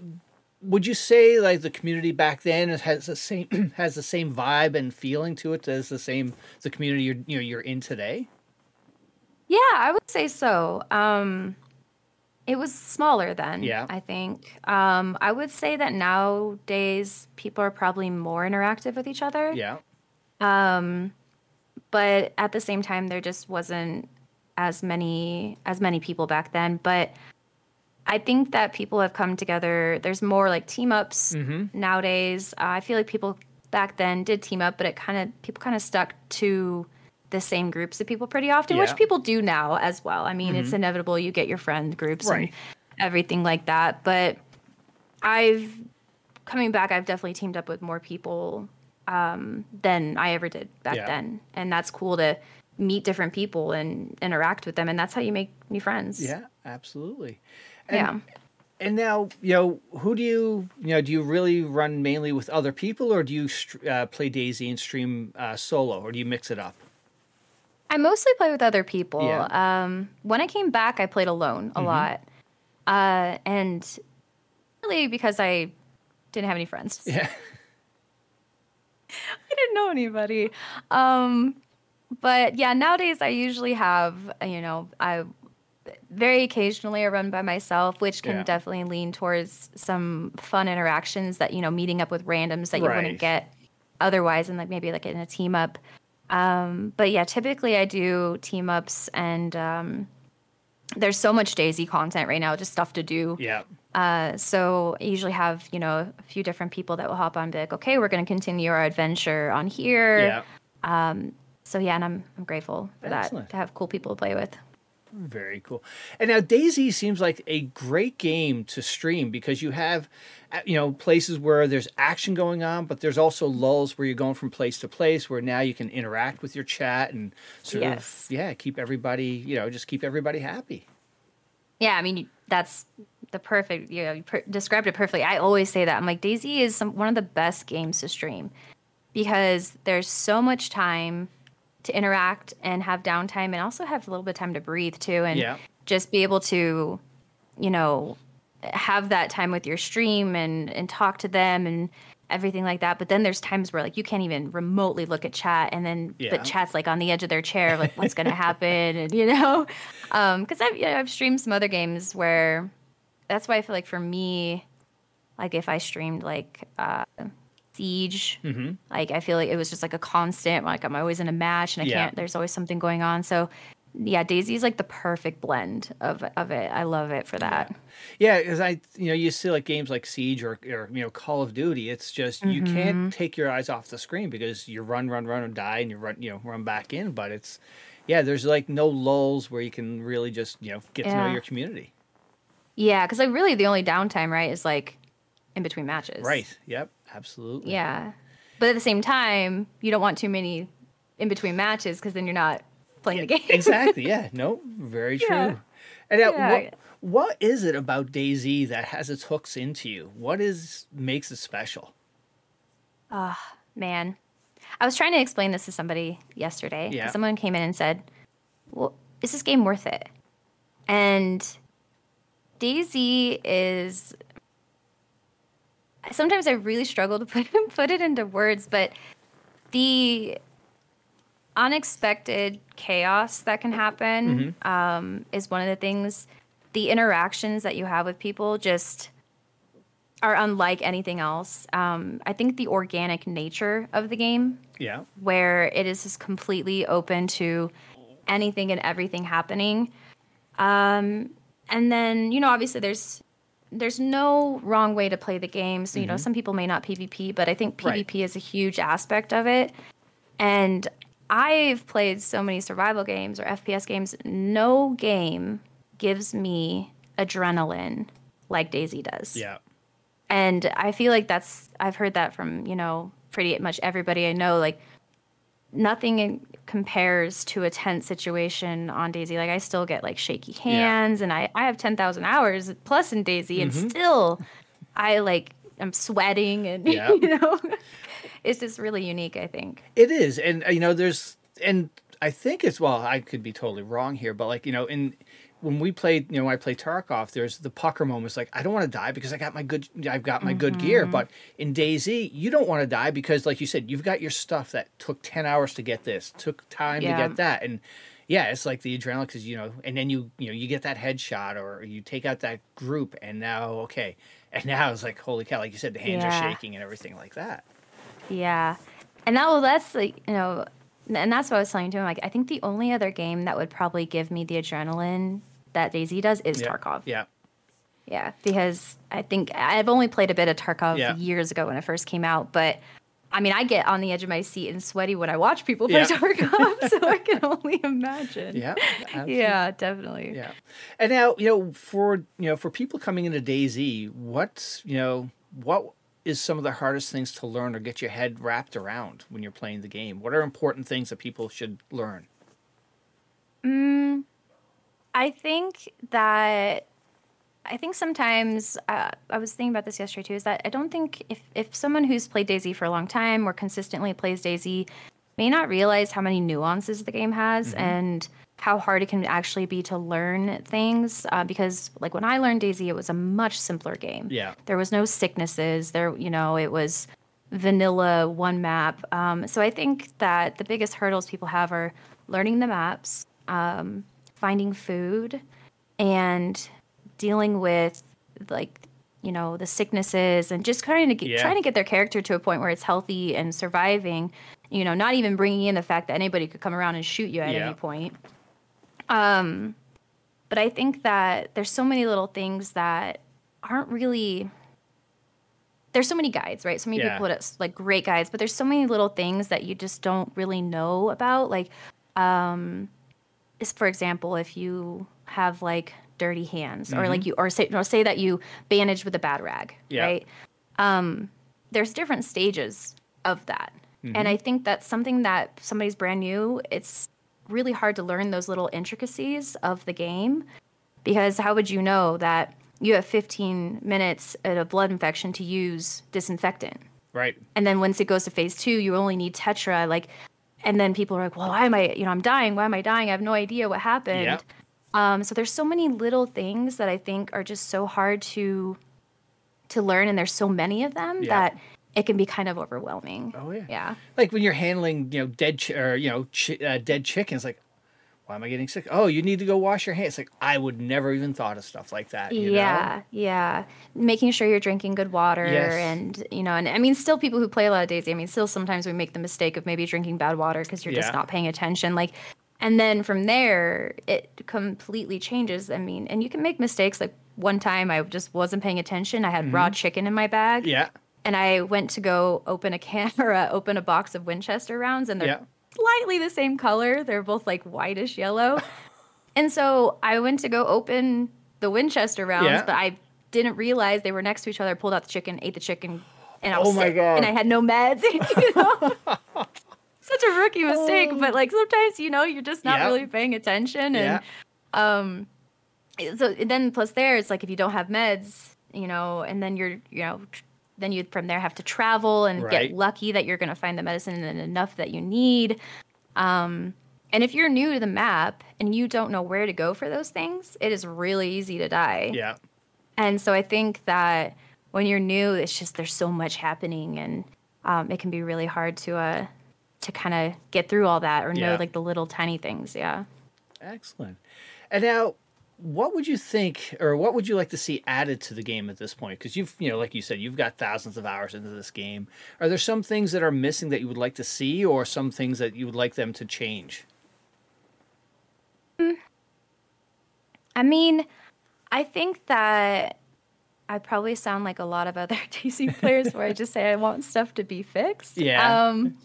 would you say like the community back then has the same has the same vibe and feeling to it as the same the community you're you know you're in today? Yeah, I would say so. Um, it was smaller then. Yeah. I think. Um, I would say that nowadays people are probably more interactive with each other. Yeah. Um, But at the same time, there just wasn't as many as many people back then. But I think that people have come together. There's more like team ups Mm-hmm. nowadays. Uh, I feel like people back then did team up, but it kind of people kind of stuck to the same groups of people pretty often, Yeah. Mm-hmm. which people do now as well. I mean, it's inevitable. You get your friend groups Right. and everything like that. But I've coming back. I've definitely teamed up with more people um, than I ever did back Yeah. then, and that's cool to meet different people and interact with them, and that's how you make new friends. Yeah, absolutely. And, yeah. And now, you know, who do you, you know, do you really run mainly with other people, or do you uh, play DayZ and stream uh, solo, or do you mix it up? I mostly play with other people. Yeah. Um, when I came back, I played alone a lot, uh, and really because I didn't have any friends. Yeah. I didn't know anybody. Um, but yeah, nowadays I usually have, you know, I very occasionally I run by myself, which can Yeah. definitely lean towards some fun interactions that, you know, meeting up with randoms that you Right. wouldn't get otherwise and like maybe like in a team up. Um, but yeah, typically I do team ups and um, there's so much DayZ content right now, just stuff to do. Yeah. Uh, so I usually have, you know, a few different people that will hop on and be like, okay, we're going to continue our adventure on here. Yeah. So yeah, and I'm, I'm grateful for Excellent. that, to have cool people to play with. Very cool. And now DayZ seems like a great game to stream because you have, uh, you know, places where there's action going on, but there's also lulls where you're going from place to place where now you can interact with your chat and sort Yes. of, yeah, keep everybody, you know, just keep everybody happy. Yeah, I mean, that's the perfect, you know, you per- described it perfectly. I always say that. I'm like, DayZ is some, one of the best games to stream because there's so much time to interact and have downtime and also have a little bit of time to breathe too. And Yeah. just be able to, you know, have that time with your stream and, and talk to them and everything like that. But then there's times where like you can't even remotely look at chat and then, Yeah. but chat's like on the edge of their chair, like what's going to happen. And, you know, um, cause I've, you know, I've streamed some other games where that's why I feel like for me, like if I streamed like uh, Siege, Mm-hmm. like I feel like it was just like a constant. Like I'm always in a match, and I Yeah. can't. There's always something going on. So yeah, DayZ is like the perfect blend of of it. I love it for that. Yeah, because I, you know, you see like games like Siege or, or you know Call of Duty. It's just you Mm-hmm. can't take your eyes off the screen because you run, run, run, and die, and you run, you know, run back in. But it's, yeah, there's like no lulls where you can really just you know get to know your community. Yeah, because like really the only downtime, right, is like in between matches. Right. Yep. Absolutely. Yeah, but at the same time, you don't want too many in between matches because then you're not playing the game. exactly. Yeah. No. Very true. Yeah. And Yeah. what what is it about DayZ that has its hooks into you? What is makes it special? Oh man, I was trying to explain this to somebody yesterday. Yeah. Someone came in and said, "Well, is this game worth it?" And DayZ is. Sometimes I really struggle to put put it into words, but the unexpected chaos that can happen um, is one of the things. The interactions that you have with people just are unlike anything else. Um, I think the organic nature of the game, Yeah. where it is just completely open to anything and everything happening. Um, and then you know, obviously, there's there's no wrong way to play the game. So you know, mm-hmm. some people may not PvP, but I think Right. PvP is a huge aspect of it. And I've played so many survival games or FPS games. No game gives me adrenaline like DayZ does. Yeah. And I feel like that's I've heard that from, you know, pretty much everybody I know like nothing compares to a tense situation on DayZ. Like I still get like shaky hands and I I have 10,000 hours plus in DayZ and still I like I'm sweating and Yeah. you know it's just really unique, I think. It is, and uh, you know, there's, and I think as well, I could be totally wrong here, but like you know, in when we played, you know, when I play Tarkov, there's the pucker moments. Like I don't want to die because I got my good, I've got my good gear. Mm-hmm. But in DayZ, you don't want to die because, like you said, you've got your stuff that took ten hours to get this, took time Yeah. to get that, and yeah, it's like the adrenaline because you know, and then you you know you get that headshot or you take out that group, and now okay, and now it's like holy cow, like you said, the hands Yeah. are shaking and everything like that. Yeah. And that well that's like, you know, and that's what I was telling to him. Like, I think the only other game that would probably give me the adrenaline that DayZ does is Yeah. Tarkov. Yeah. Yeah, because I think I've only played a bit of Tarkov Yeah. years ago when it first came out, but I mean, I get on the edge of my seat and sweaty when I watch people play Yeah. Tarkov, so I can only imagine. Yeah. absolutely. Yeah, definitely. Yeah. And now, you know, for you know, for people coming into DayZ, what's you know, what is some of the hardest things to learn or get your head wrapped around when you're playing the game? What are important things that people should learn? Mm, I think that I think sometimes uh, I was thinking about this yesterday too. Is that I don't think if if someone who's played DayZ for a long time or consistently plays DayZ may not realize how many nuances the game has and how hard it can actually be to learn things. Uh, because like when I learned DayZ, it was a much simpler game. Yeah. there was no sicknesses. There, you know, it was vanilla one map. Um, so I think that the biggest hurdles people have are learning the maps, um, finding food, and dealing with like you know the sicknesses and just trying to get, Yeah. trying to get their character to a point where it's healthy and surviving. You know, not even bringing in the fact that anybody could come around and shoot you at Yeah. any point. Um, but I think that there's so many little things that aren't really there's so many guides, right? So many Yeah. people put it like great guides, but there's so many little things that you just don't really know about. Like, um, is for example, if you have like dirty hands, or like you, or say, or say that you bandage with a bad rag, Yeah. right? Um, there's different stages of that, and I think that's something that somebody's brand new. It's really hard to learn those little intricacies of the game because how would you know that you have 15 minutes at a blood infection to use disinfectant Right. and then once it goes to phase two you only need tetra like and then people are like well why am i you know i'm dying. Why am i dying? I have no idea what happened. Yeah. um, so there's so many little things that i think are just so hard to to learn and there's so many of them that it can be kind of overwhelming. Oh yeah. yeah. Like when you're handling, you know, dead ch- or you know, ch- uh, dead chickens, like, why am I getting sick? Oh, you need to go wash your hands. Like I would never even thought of stuff like that. yeah, know? yeah. Making sure you're drinking good water, Yes. and you know, and I mean, still people who play a lot of DayZ. I mean, still sometimes we make the mistake of maybe drinking bad water because you're Yeah. just not paying attention. Like, and then from there, it completely changes. I mean, and you can make mistakes. Like one time, I just wasn't paying attention. I had raw chicken in my bag, Mm-hmm. Yeah. and I went to go open a can or uh, open a box of Winchester rounds, and they're Yeah. Slightly the same color. They're both like whitish yellow. and so I went to go open the Winchester rounds, Yeah. but I didn't realize they were next to each other. I Pulled out the chicken, ate the chicken, and I Oh was my sick, God. and I had no meds. you know? Such a rookie mistake, but oh. like sometimes you know you're just not Yeah. really paying attention, and Yeah. Um, so then plus there it's like if you don't have meds you know and then you're you know then you'd from there have to travel and Right. get lucky that you're going to find the medicine and enough that you need um and if you're new to the map and you don't know where to go for those things it is really easy to die Yeah. and so i think that when you're new it's just there's so much happening and um, it can be really hard to uh to kind of get through all that or know Yeah. like the little tiny things yeah Excellent. And now, what would you think, or what would you like to see added to the game at this point? Because you've, you know, like you said, you've got thousands of hours into this game. Are there some things that are missing that you would like to see, or some things that you would like them to change? I mean, I think that I probably sound like a lot of other DC players where I just say I want stuff to be fixed. Yeah. Um,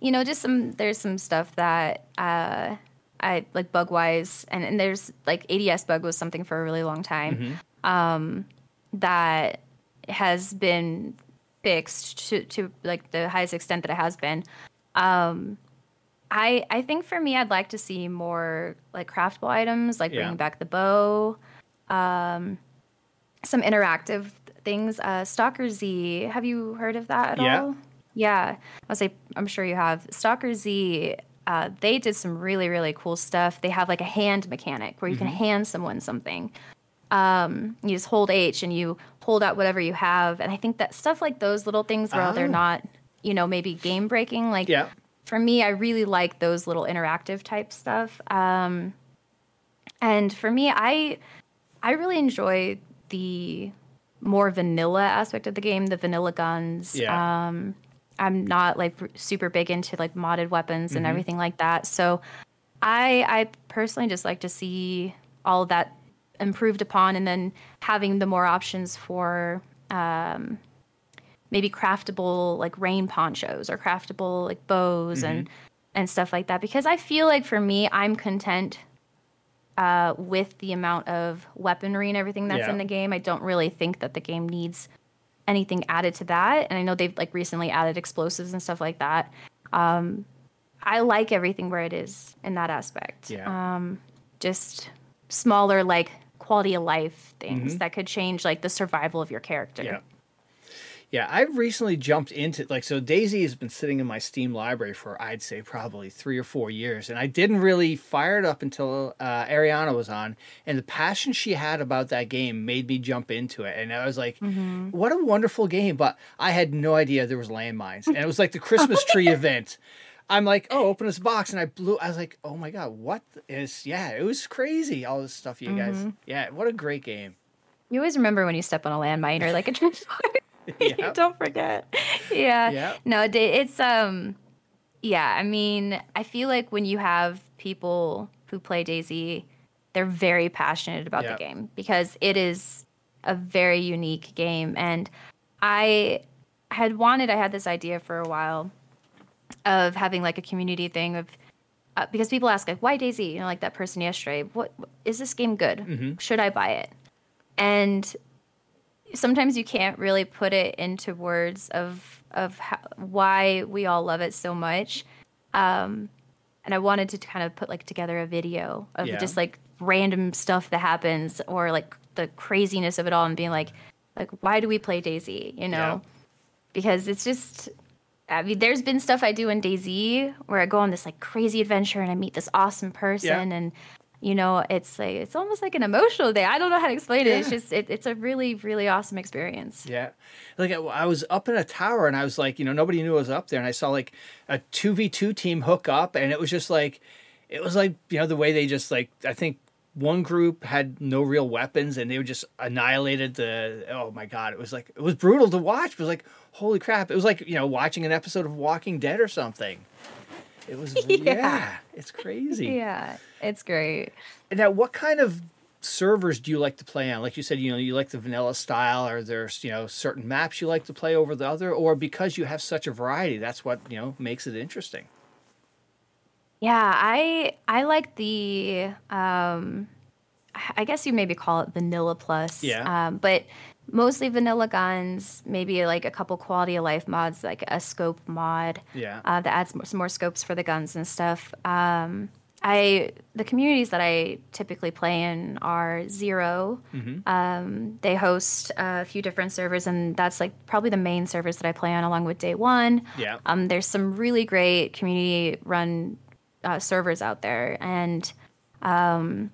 you know, just some there's some stuff that uh I like bug wise and, and there's like ADS bug was something for a really long time. Um that has been fixed to, to like the highest extent that it has been. Um I I think for me I'd like to see more like craftable items, like Yeah. bringing back the bow, um some interactive things. Uh Stalker Z, have you heard of that at Yeah. all? Yeah. I'll say I'm sure you have. Stalker Z uh, they did some really really cool stuff. They have like a hand mechanic where you can hand someone something. Um, you just hold H and you hold out whatever you have, and I think that stuff like those little things, while they're Oh. not, you know, maybe game breaking, like Yeah. for me, I really like those little interactive type stuff. Um, and for me, I I really enjoy the more vanilla aspect of the game, the vanilla guns. Yeah. Um, I'm not like super big into like modded weapons and everything like that. So I I personally just like to see all that improved upon and then having the more options for um, maybe craftable like rain ponchos or craftable like bows and and stuff like that because I feel like for me I'm content uh, with the amount of weaponry and everything that's Yeah. in the game. I don't really think that the game needs anything added to that. And I know they've like recently added explosives and stuff like that. Um, I like everything where it is in that aspect. Yeah. Um, just smaller like quality of life things that could change like the survival of your character. Yeah. Yeah, I've recently jumped into like so DayZ has been sitting in my Steam library for I'd say probably three or four years, and I didn't really fire it up until uh, Ariana was on, and the passion she had about that game made me jump into it, and I was like, "What a wonderful game!" But I had no idea there was landmines, and it was like the Christmas tree event. I'm like, "Oh, open this box," and I blew. I was like, "Oh my god, what is?" Yeah, it was crazy. All this stuff, you guys. Yeah, what a great game. You always remember when you step on a landmine or like a transport. Yeah. Don't forget. Yeah. Yeah. No, it's um yeah, I mean, I feel like when you have people who play DayZ, they're very passionate about Yeah. the game because it is a very unique game and I had wanted I had this idea for a while of having like a community thing of uh, because people ask like why DayZ, you know, like that person yesterday, what is this game good? Should I buy it? And sometimes you can't really put it into words of of how, why we all love it so much. Um, and I wanted to kind of put like together a video of Yeah. just like random stuff that happens or like the craziness of it all and being like like why do we play DayZ, you know? Yeah. Because it's just I mean, there's been stuff I do in DayZ where I go on this like crazy adventure and I meet this awesome person and you know, it's like it's almost like an emotional day. I don't know how to explain it. It's just it, it's a really really awesome experience. Yeah. Like I, I was up in a tower and I was like, you know, nobody knew I was up there. And I saw like a 2v2 team hook up and it was just like, it was like you know the way they just like I think one group had no real weapons and they were just annihilated the oh my god it was like it was brutal to watch it was like holy crap it was like you know watching an episode of walking dead or something it was yeah, yeah it's crazy. Yeah it's great. Now what kind of servers do you like to play on? Like you said you know you like the vanilla style. Or there's you know certain maps you like to play over the other? Or because you have such a variety that's what you know makes it interesting. Yeah, I I like the um I guess you maybe call it vanilla plus. Yeah. Um, but mostly vanilla guns, maybe like a couple quality of life mods, like a scope mod. Yeah. Uh, that adds some more scopes for the guns and stuff. Um, I the communities that I typically play in are 0 mm-hmm. um, they host a few different servers, and that's like probably the main servers that I play on, along with Day One. Yeah. Um, there's some really great community run uh, servers out there, and um,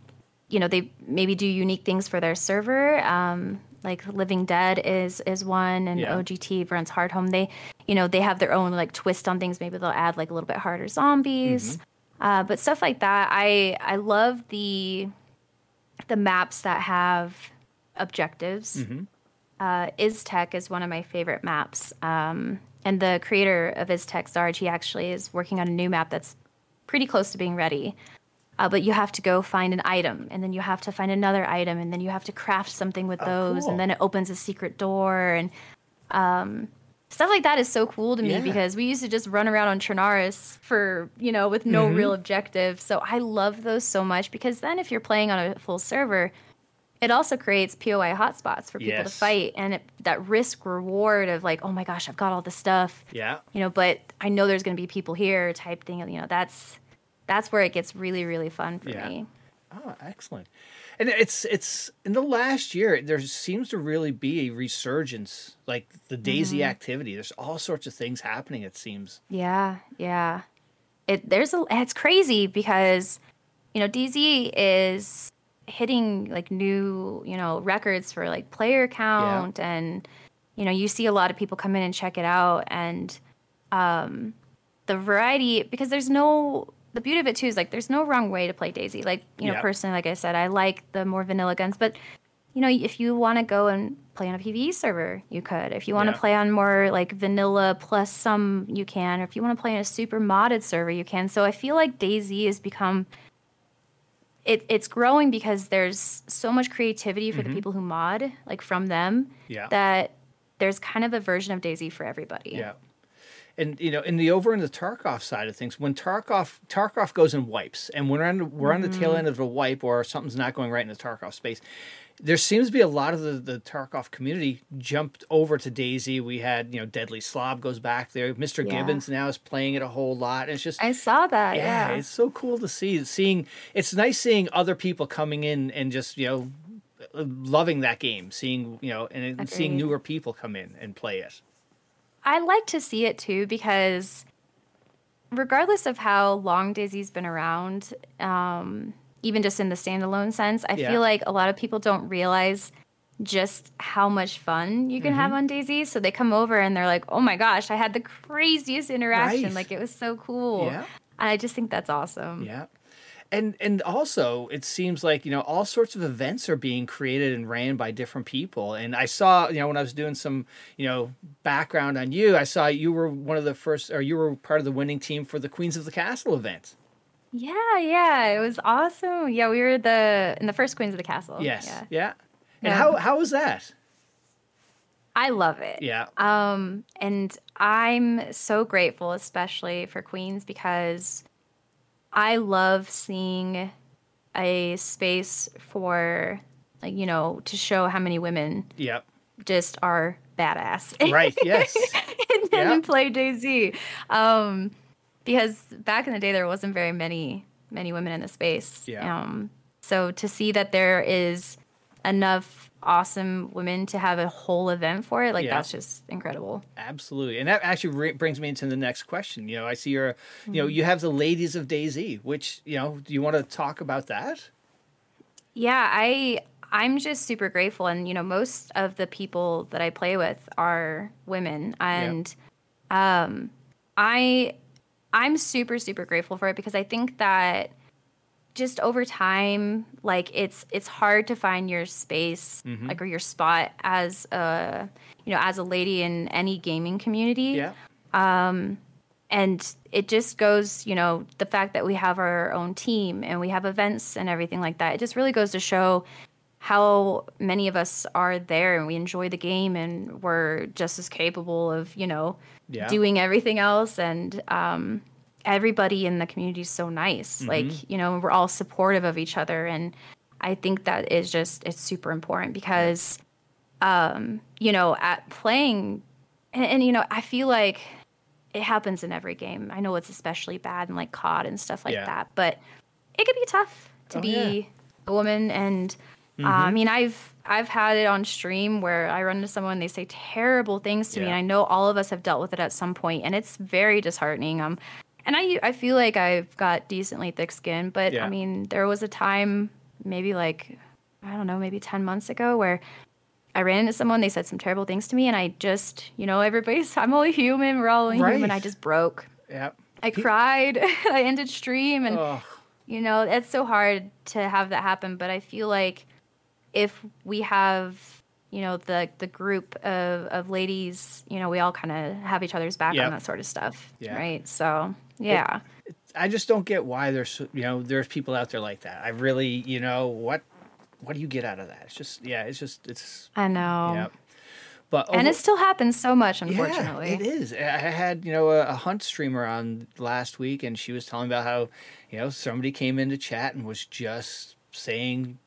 you know they maybe do unique things for their server. Um, like Living Dead is is one, and Yeah. OGT Brent's Hard Home. They you know they have their own like twist on things. Maybe they'll add like a little bit harder zombies, uh, but stuff like that. I I love the the maps that have objectives. Uh, Iztech is one of my favorite maps. Um, and the creator of Iztech, Zarge, he actually is working on a new map that's pretty close to being ready. Uh, but you have to go find an item, and then you have to find another item, and then you have to craft something with those, cool. and then it opens a secret door, and um, stuff like that is so cool to me Yeah. because we used to just run around on Chernarus for you know with no real objective. So I love those so much because then if you're playing on a full server, it also creates POI hotspots for people to fight, and it, that risk reward of like, oh my gosh, I've got all this stuff, Yeah. you know, but I know there's going to be people here type thing. You know, that's that's where it gets really really fun for Yeah. me. Oh, excellent. And it's it's in the last year there seems to really be a resurgence, like the DayZ Mm-hmm. activity. There's all sorts of things happening. It seems. Yeah, yeah. It there's a it's crazy because you know DZ is hitting like new you know records for like player count and you know you see a lot of people come in and check it out and um the variety because there's no the beauty of it too is like there's no wrong way to play DayZ. Like you know Yeah. personally, like I said, I like the more vanilla guns, but you know if you want to go and play on a PVE server, you could. If you want to Yeah. play on more like vanilla plus some, you can. Or if you want to play in a super modded server, you can. So I feel like DayZ has become it, it's growing because there's so much creativity for the people who mod, like from them, Mm-hmm. Yeah. that there's kind of a version of DayZ for everybody. Yeah. And you know, in the over in the Tarkov side of things, when Tarkov Tarkov goes and wipes, and we're on we're on the tail mm-hmm. end of a wipe or something's not going right in the Tarkov space, there seems to be a lot of the, the Tarkov community jumped over to DayZ. We had you know Deadly Slob goes back there. Mr. Yeah. Gibbons now is playing it a whole lot. And it's just I saw that. yeah, Yeah. it's so cool to see. Seeing it's nice seeing other people coming in and just you know loving that game. Seeing you know and seeing newer people come in and play it. I like to see it too because regardless of how long DayZ's been around, um, even just in the standalone sense, I Yeah. feel like a lot of people don't realize just how much fun you can Mm-hmm. have on Daisy. So they come over and they're like, "Oh my gosh, I had the craziest interaction! Like it was so cool." Yeah. And I just think that's awesome. Yeah. And and also it seems like, you know, all sorts of events are being created and ran by different people. And I saw, you know, when I was doing some, you know, background on you, I saw you were one of the first or you were part of the winning team for the Queens of the Castle event. Yeah, yeah, it was awesome. Yeah, we were the in the first Queens of the Castle. Yes. Yeah. Yeah. And Yeah. how how was that? I love it. Yeah. Um, and I'm so grateful, especially for Queens, because I love seeing a space for, like, you know, to show how many women yeah. just are badass. Right. Yes. and then Yeah. play DayZ. Um, because back in the day, there wasn't very many many women in the space. Yeah. Um, so to see that there is enough awesome women to have a whole event for it, like Yeah. that's just incredible. Absolutely. And that actually re- brings me into the next question. You know, I see you're, you Mm-hmm. know, you have the Ladies of DayZ, which, you know, do you want to talk about that? Yeah, I I'm just super grateful and you know most of the people that I play with are women and um I I'm super super grateful for it because I think that just over time, like it's it's hard to find your space, Mm-hmm. like or your spot as a you know as a lady in any gaming community. Yeah. um and it just goes you know the fact that we have our own team and we have events and everything like that it just really goes to show how many of us are there and we enjoy the game and we're just as capable of you know Yeah. doing everything else and um, everybody in the community is so nice like you know we're all supportive of each other and i think that is just it's super important because um, you know at playing and, and you know i feel like it happens in every game. I know it's especially bad in like COD and stuff like Yeah. that, but it could be tough to Oh, be yeah. Mm-hmm. a woman. And uh, I mean, I've I've had it on stream where I run into someone, they say terrible things to me, and I know all of us have dealt with it at some point, and it's very disheartening. Um, and I I feel like I've got decently thick skin, but Yeah. I mean, there was a time, maybe like I don't know, maybe ten months ago, where I ran into someone, they said some terrible things to me, and I just, you know, everybody's, I'm only human, we're all only human. I just broke. Yeah. I cried. I ended stream, and, Oh, you know, it's so hard to have that happen. But I feel like if we have, you know, the, the group of, of ladies, you know, we all kind of have each other's back Yep. on that sort of stuff. Yeah. Right. So, yeah. I just don't get why there's you know there's people out there like that. I really you know what what do you get out of that? It's just yeah, it's just it's I know. yeah. But And it still happens so much, unfortunately. Yeah, it is. I I had, you know, a, a hunt streamer on last week and she was telling about how, you know, somebody came into chat and was just saying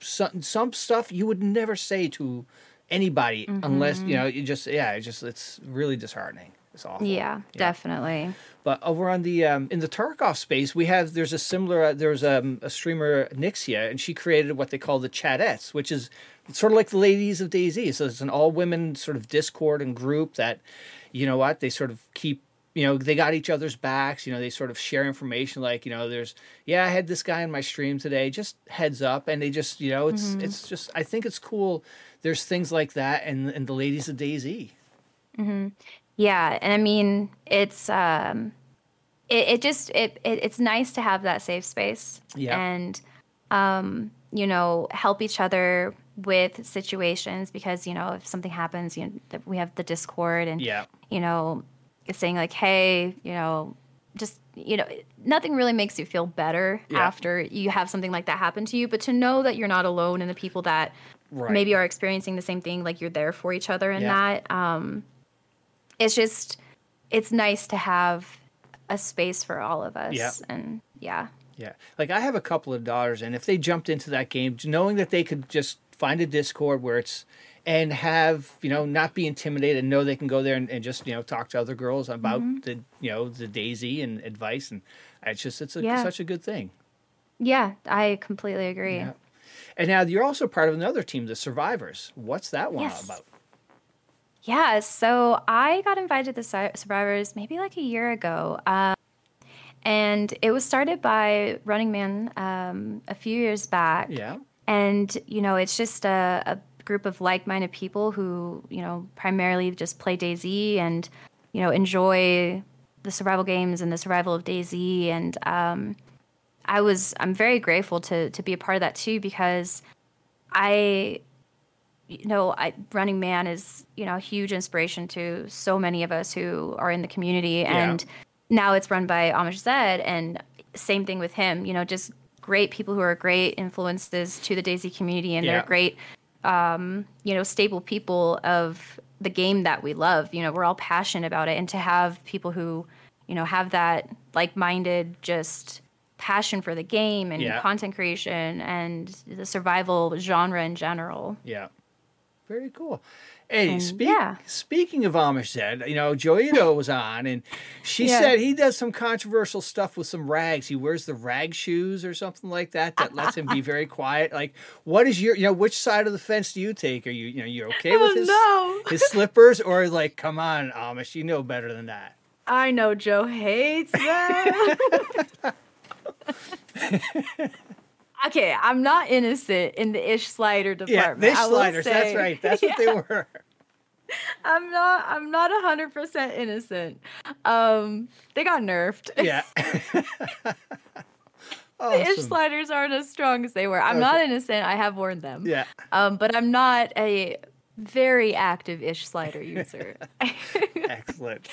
some some stuff you would never say to anybody unless, you know, you just yeah, it just it's really disheartening. It's awful. Yeah, definitely. But over on the um, in the Tarkov space, we have there's a similar uh, there's um, a streamer Nixia, and she created what they call the Chatettes, which is sort of like the Ladies of DayZ. So it's an all women sort of Discord and group that, you know what, they sort of keep. You know, they got each other's backs. You know, they sort of share information. Like, you know, there's, yeah, I had this guy in my stream today. Just heads up, and they just, you know, it's, it's just. I think it's cool. There's things like that, and and the Ladies of DayZ. Mm-hmm. Yeah, and I mean, it's um, it, it just it, it it's nice to have that safe space. Yeah. And um, you know, help each other with situations because you know if something happens, you know, we have the Discord and Yeah. you know, saying like, hey, you know, just you know, nothing really makes you feel better Yeah. after you have something like that happen to you, but to know that you're not alone and the people that Right. maybe are experiencing the same thing, like you're there for each other in Yeah. that. Um, it's just, it's nice to have a space for all of us. Yeah. And yeah. Yeah. Like I have a couple of daughters and if they jumped into that game knowing that they could just find a Discord where it's and have, you know, not be intimidated and know they can go there and, and just, you know, talk to other girls about Mm-hmm. the you know, the DayZ and advice and it's just it's a, Yeah. such a good thing. Yeah, I completely agree. Yeah. And now you're also part of another team, the Survivors. What's that one Yes. about? Yeah, so I got invited to Sur- Survivors maybe like a year ago. Um, and it was started by Running Man um, a few years back. Yeah. And, you know, it's just a, a group of like minded people who, you know, primarily just play DayZ and, you know, enjoy the survival games and the survival of DayZ. And um, I was, I'm very grateful to, to be a part of that too because I, you know, I, Running Man is, you know, a huge inspiration to so many of us who are in the community. And now it's run by Amish Zed, and same thing with him. You know, just great people who are great influences to the DayZ community, and Yeah. they're great, um, you know, stable people of the game that we love. You know, we're all passionate about it, and to have people who, you know, have that like-minded, just passion for the game and Yeah. content creation and the survival genre in general. Yeah. Very cool. Hey, And, speak, yeah. speaking of Amish Zed, you know, Joito was on and she Yeah. said he does some controversial stuff with some rags. He wears the rag shoes or something like that that lets him be very quiet. Like, what is your, you know, which side of the fence do you take? Are you, you know, you okay oh, with his, Oh, no. his slippers or like, come on, Amish, you know better than that. I know Joe hates that. okay, I'm not innocent in the ish slider department. fish I will sliders. That's right. That's what they were. I'm not. I'm not hundred percent innocent. Um, they got nerfed. Yeah. The ish sliders aren't as strong as they were. I'm okay. not innocent. I have worn them. Yeah. Um, but I'm not a very active ish slider user. Excellent.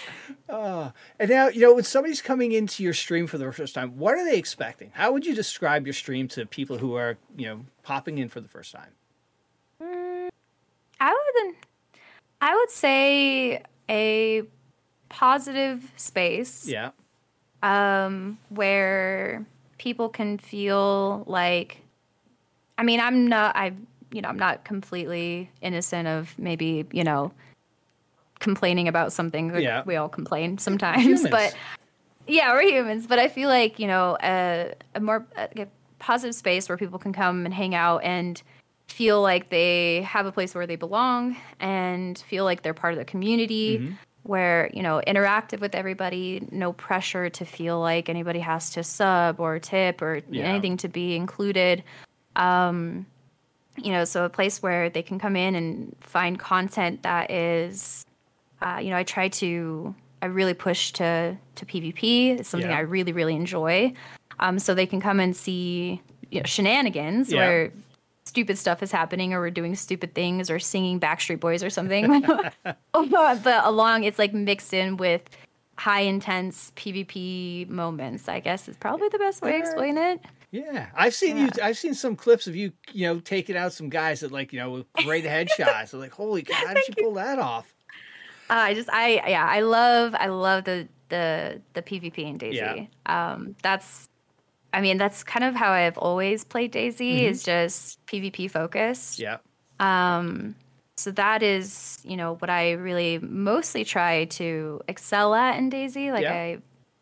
Uh, and now, you know, when somebody's coming into your stream for the first time, what are they expecting? How would you describe your stream to people who are, you know, popping in for the first time? Mm, I would, I would say a positive space. Yeah. Um, where people can feel like, I mean, I'm not, I you know, I'm not completely innocent of maybe, you know, complaining about something. Yeah. We all complain sometimes, but yeah, we're humans. But I feel like, you know, a, a more a positive space where people can come and hang out and feel like they have a place where they belong and feel like they're part of the community. Mm-hmm. Where, you know, interactive with everybody, no pressure to feel like anybody has to sub or tip or yeah. anything to be included. Um, you know, so a place where they can come in and find content that is, uh, you know, I try to, I really push to to PvP. It's something yeah. I really really enjoy. Um, so they can come and see you know, shenanigans yeah. where stupid stuff is happening or we're doing stupid things or singing Backstreet Boys or something. but along, it's like mixed in with high intense PvP moments. I guess is probably the best way to explain it. Yeah, I've seen yeah. you. I've seen some clips of you, you know, taking out some guys that like, you know, great headshots. I'm like, holy God, how did you pull that off? Uh, I just, I, yeah, I love, I love the the the PvP in DayZ. Yeah. Um, that's, I mean, that's kind of how I've always played DayZ Mm-hmm. Is just PvP focused. Yeah. Um, so that is, you know, what I really mostly try to excel at in DayZ. Like yeah. I,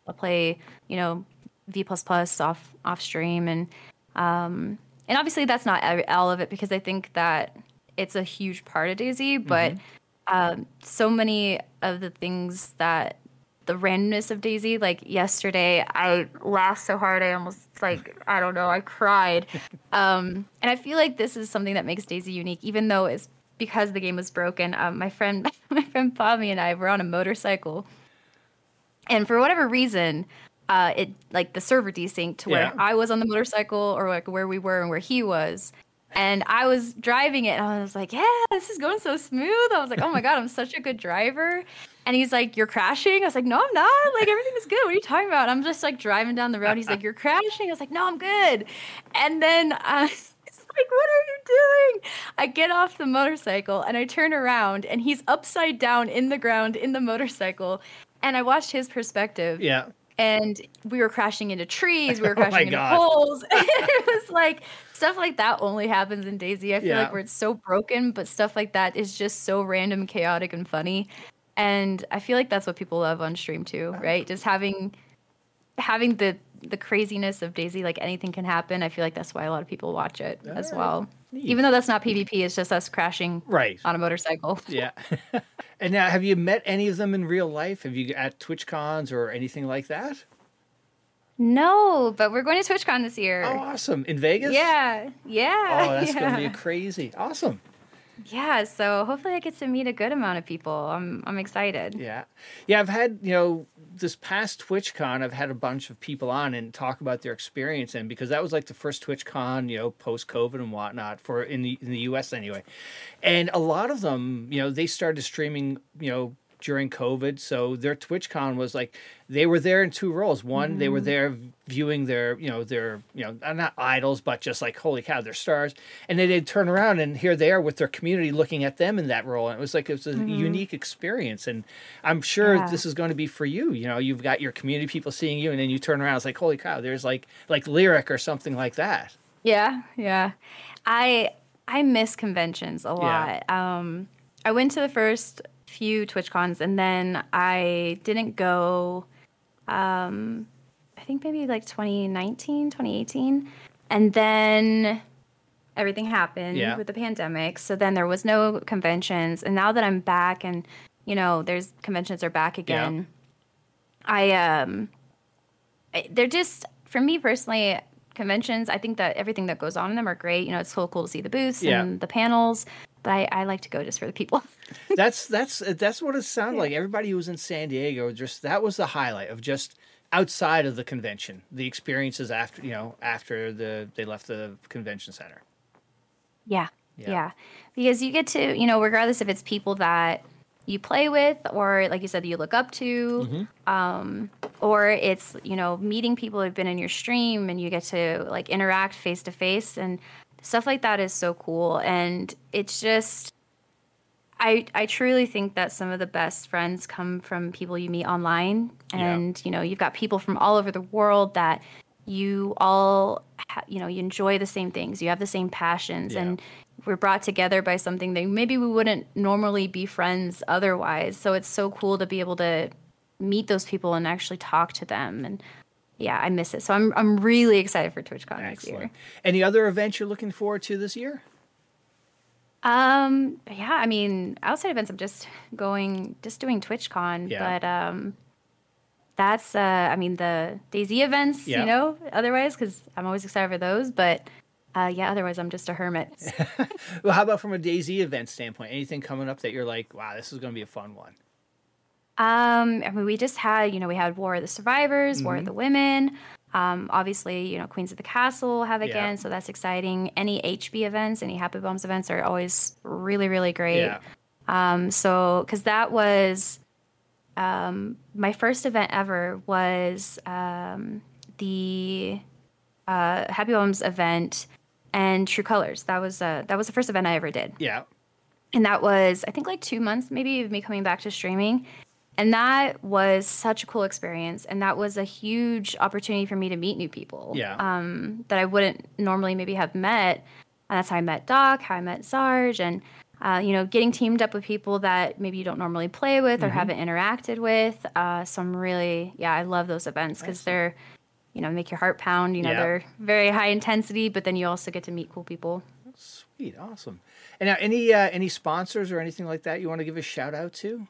I play, you know, V plus plus off off stream and um and obviously that's not all of it because I think that it's a huge part of DayZ, but mm-hmm. um, so many of the things that the randomness of DayZ, like yesterday, I laughed so hard I almost like I don't know, I cried. Um, and I feel like this is something that makes DayZ unique, even though it's because the game was broken. Um, my friend, my friend Pami and I were on a motorcycle, and for whatever reason, uh, it like the server desynced to where yeah. I was on the motorcycle or like where we were and where he was. And I was driving it and I was like, yeah, this is going so smooth. I was like, oh my God, I'm such a good driver. And he's like, you're crashing? I was like, no, I'm not. Like, everything is good. What are you talking about? I'm just like driving down the road. He's like, you're crashing? I was like, no, I'm good. And then, uh, like, what are you doing? I get off the motorcycle and I turn around and he's upside down in the ground in the motorcycle. And I watched his perspective. Yeah and we were crashing into trees, we were oh crashing oh into God. poles. it was like stuff like that only happens in DayZ. I feel yeah. like where it's so broken, but stuff like that is just so random, chaotic, and funny. And I feel like that's what people love on stream too, uh, right? Just having having the the craziness of DayZ, like anything can happen. I feel like that's why a lot of people watch it All as right. well. Neat. Even though that's not PvP, it's just us crashing right on a motorcycle. Yeah. and now, have you met any of them in real life? Have you at Twitch cons or anything like that? No, but we're going to TwitchCon this year. Oh, awesome! In Vegas? Yeah, yeah. Oh, that's yeah. going to be crazy. Awesome. Yeah, so hopefully I get to meet a good amount of people. I'm I'm excited. Yeah, yeah. I've had you know this past TwitchCon, I've had a bunch of people on and talk about their experience, and because that was like the first TwitchCon, you know, post COVID and whatnot for in the in the U.S. anyway, and a lot of them, you know, they started streaming, you know, during COVID. So their TwitchCon was like they were there in two roles. One, mm-hmm. they were mm-hmm. there viewing their, you know, their, you know, not idols, but just like holy cow, they're stars. And then they'd turn around and here they are with their community looking at them in that role. And it was like it was a mm-hmm. unique experience. And I'm sure yeah. this is going to be for you. You know, you've got your community people seeing you, and then you turn around, it's like holy cow, there's like like Lirik or something like that. Yeah, yeah. I I miss conventions a lot. Yeah. Um, I went to the first few TwitchCons, and then I didn't go. Um, I think maybe like 2019, 2018, and then everything happened yeah. with the pandemic. So then there was no conventions, and now that I'm back, and you know, there's conventions are back again. Yeah. I um, they're just for me personally conventions. I think that everything that goes on in them are great. You know, it's so cool to see the booths yeah. and the panels but I, I like to go just for the people. that's that's that's what it sounded yeah. like. Everybody who was in San Diego, just that was the highlight of just outside of the convention, the experiences after you know after the they left the convention center. Yeah. Yeah. yeah. Because you get to, you know, regardless if it's people that you play with or like you said you look up to Mm-hmm. um, or it's you know meeting people who've been in your stream and you get to like interact face to face and stuff like that is so cool and it's just I, I truly think that some of the best friends come from people you meet online Yeah. and you know you've got people from all over the world that you all ha- you know you enjoy the same things you have the same passions Yeah. and we're brought together by something that maybe we wouldn't normally be friends otherwise so it's so cool to be able to meet those people and actually talk to them and yeah i miss it so i'm, I'm really excited for twitchcon this year Any other events you're looking forward to this year? Um, yeah, I mean, outside events, I'm just going, just doing TwitchCon, Yeah. but um, that's, uh, I mean, the DayZ events, Yeah. you know, otherwise, because I'm always excited for those, but uh, yeah, otherwise, I'm just a hermit. Well, how about from a DayZ event standpoint? Anything coming up that you're like, wow, this is going to be a fun one? Um, I mean, we just had, you know, we had War of the Survivors, War Mm-hmm. of the Women. Um, obviously, you know, Queens of the Castle will have Yeah. again, so that's exciting. Any HB events, any Happy Bombs events are always really, really great. Yeah. Um, so because that was um, my first event ever was um, the uh, Happy Bombs event and True Colors. That was uh, that was the first event I ever did Yeah. and that was I think like two months maybe of me coming back to streaming, and that was such a cool experience, and that was a huge opportunity for me to meet new people. Yeah. Um, that I wouldn't normally maybe have met, and that's how I met Doc, how I met Sarge, and uh, you know, getting teamed up with people that maybe you don't normally play with or Mm-hmm. haven't interacted with. Uh, so I'm really, yeah, I love those events because they're, you know, make your heart pound. You know, Yeah. they're very high intensity, but then you also get to meet cool people. Sweet, awesome. And now, any uh, any sponsors or anything like that you want to give a shout out to?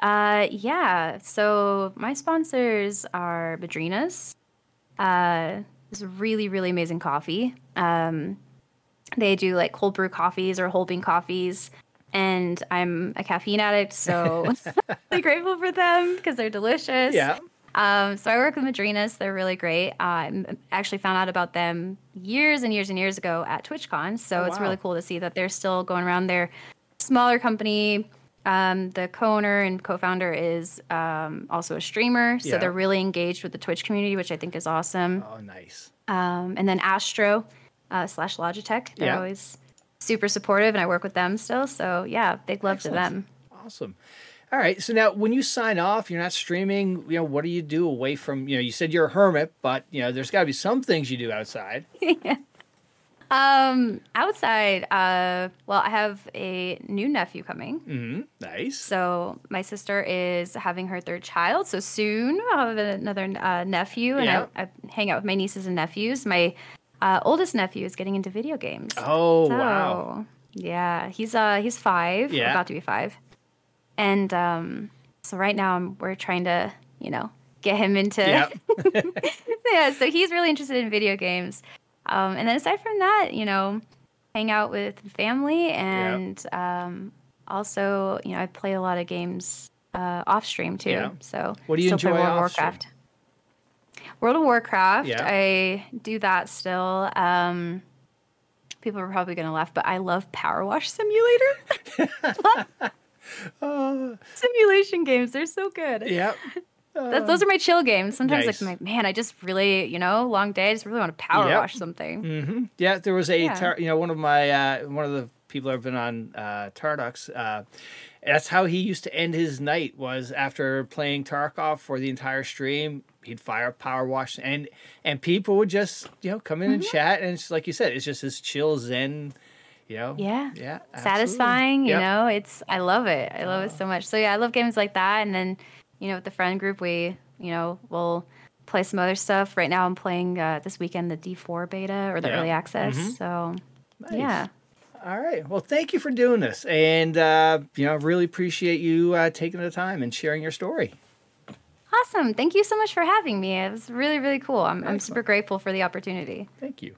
Uh, yeah. So my sponsors are Madrinas. Uh, this really, really amazing coffee. Um, they do like cold brew coffees or whole bean coffees. And I'm a caffeine addict, so really grateful for them because they're delicious. Yeah. Um, so I work with Madrinas. They're really great. I actually found out about them years and years and years ago at TwitchCon. So Oh, it's really cool to see that they're still going around. They're smaller company. Um, the co-owner and co-founder is um, also a streamer, so Yeah. they're really engaged with the Twitch community, which I think is awesome. Oh, nice. Um, and then Astro uh, slash Logitech, they're Yeah. always super supportive, and I work with them still. So yeah, big love to Excellent. them. Awesome. All right. So now, when you sign off, you're not streaming. You know, what do you do away from? You know, you said you're a hermit, but you know, there's got to be some things you do outside. Um, outside, uh, well, I have a new nephew coming. Mm-hmm. Nice. So my sister is having her third child. So soon I'll have another uh, nephew, and Yeah. I, I hang out with my nieces and nephews. My uh, oldest nephew is getting into video games. Oh So, wow. Yeah, he's uh he's five, Yeah. about to be five, and um, so right now I'm, we're trying to you know get him into Yeah. yeah. So he's really interested in video games, um, and then aside from that, you know, hang out with family and um, also you know I play a lot of games uh, off stream too. Yeah. So What do you still play enjoy World of stream? Warcraft. World of Warcraft. Yeah. I do that still. Um, people are probably gonna laugh, but I love Power Wash Simulator. Simulation games, they're so good. Yep. That, those are my chill games. Sometimes Nice. like, man, I just really, you know, long day. I just really want to power Yep. wash something. Yeah, there was a Yeah. tar- you know one of my uh, one of the people I've been on uh, Tarducks. Uh, that's how he used to end his night was after playing Tarkov for the entire stream. He'd fire up power wash and and people would just you know come in and Mm-hmm. chat and it's like you said it's just this chill zen, you know. Yeah. Yeah. absolutely. Satisfying, you Yep. know. It's I love it. I love it so much. So yeah, I love games like that. And then, you know, with the friend group, we, you know, we'll play some other stuff. Right now, I'm playing uh, this weekend the D4 beta or the Yeah. Mm-hmm. early access. So Nice. yeah. All right. Well, thank you for doing this, and uh, you know, really appreciate you uh, taking the time and sharing your story. Awesome. Thank you so much for having me. It was really, really cool. I'm, I'm super grateful for the opportunity. Thank you.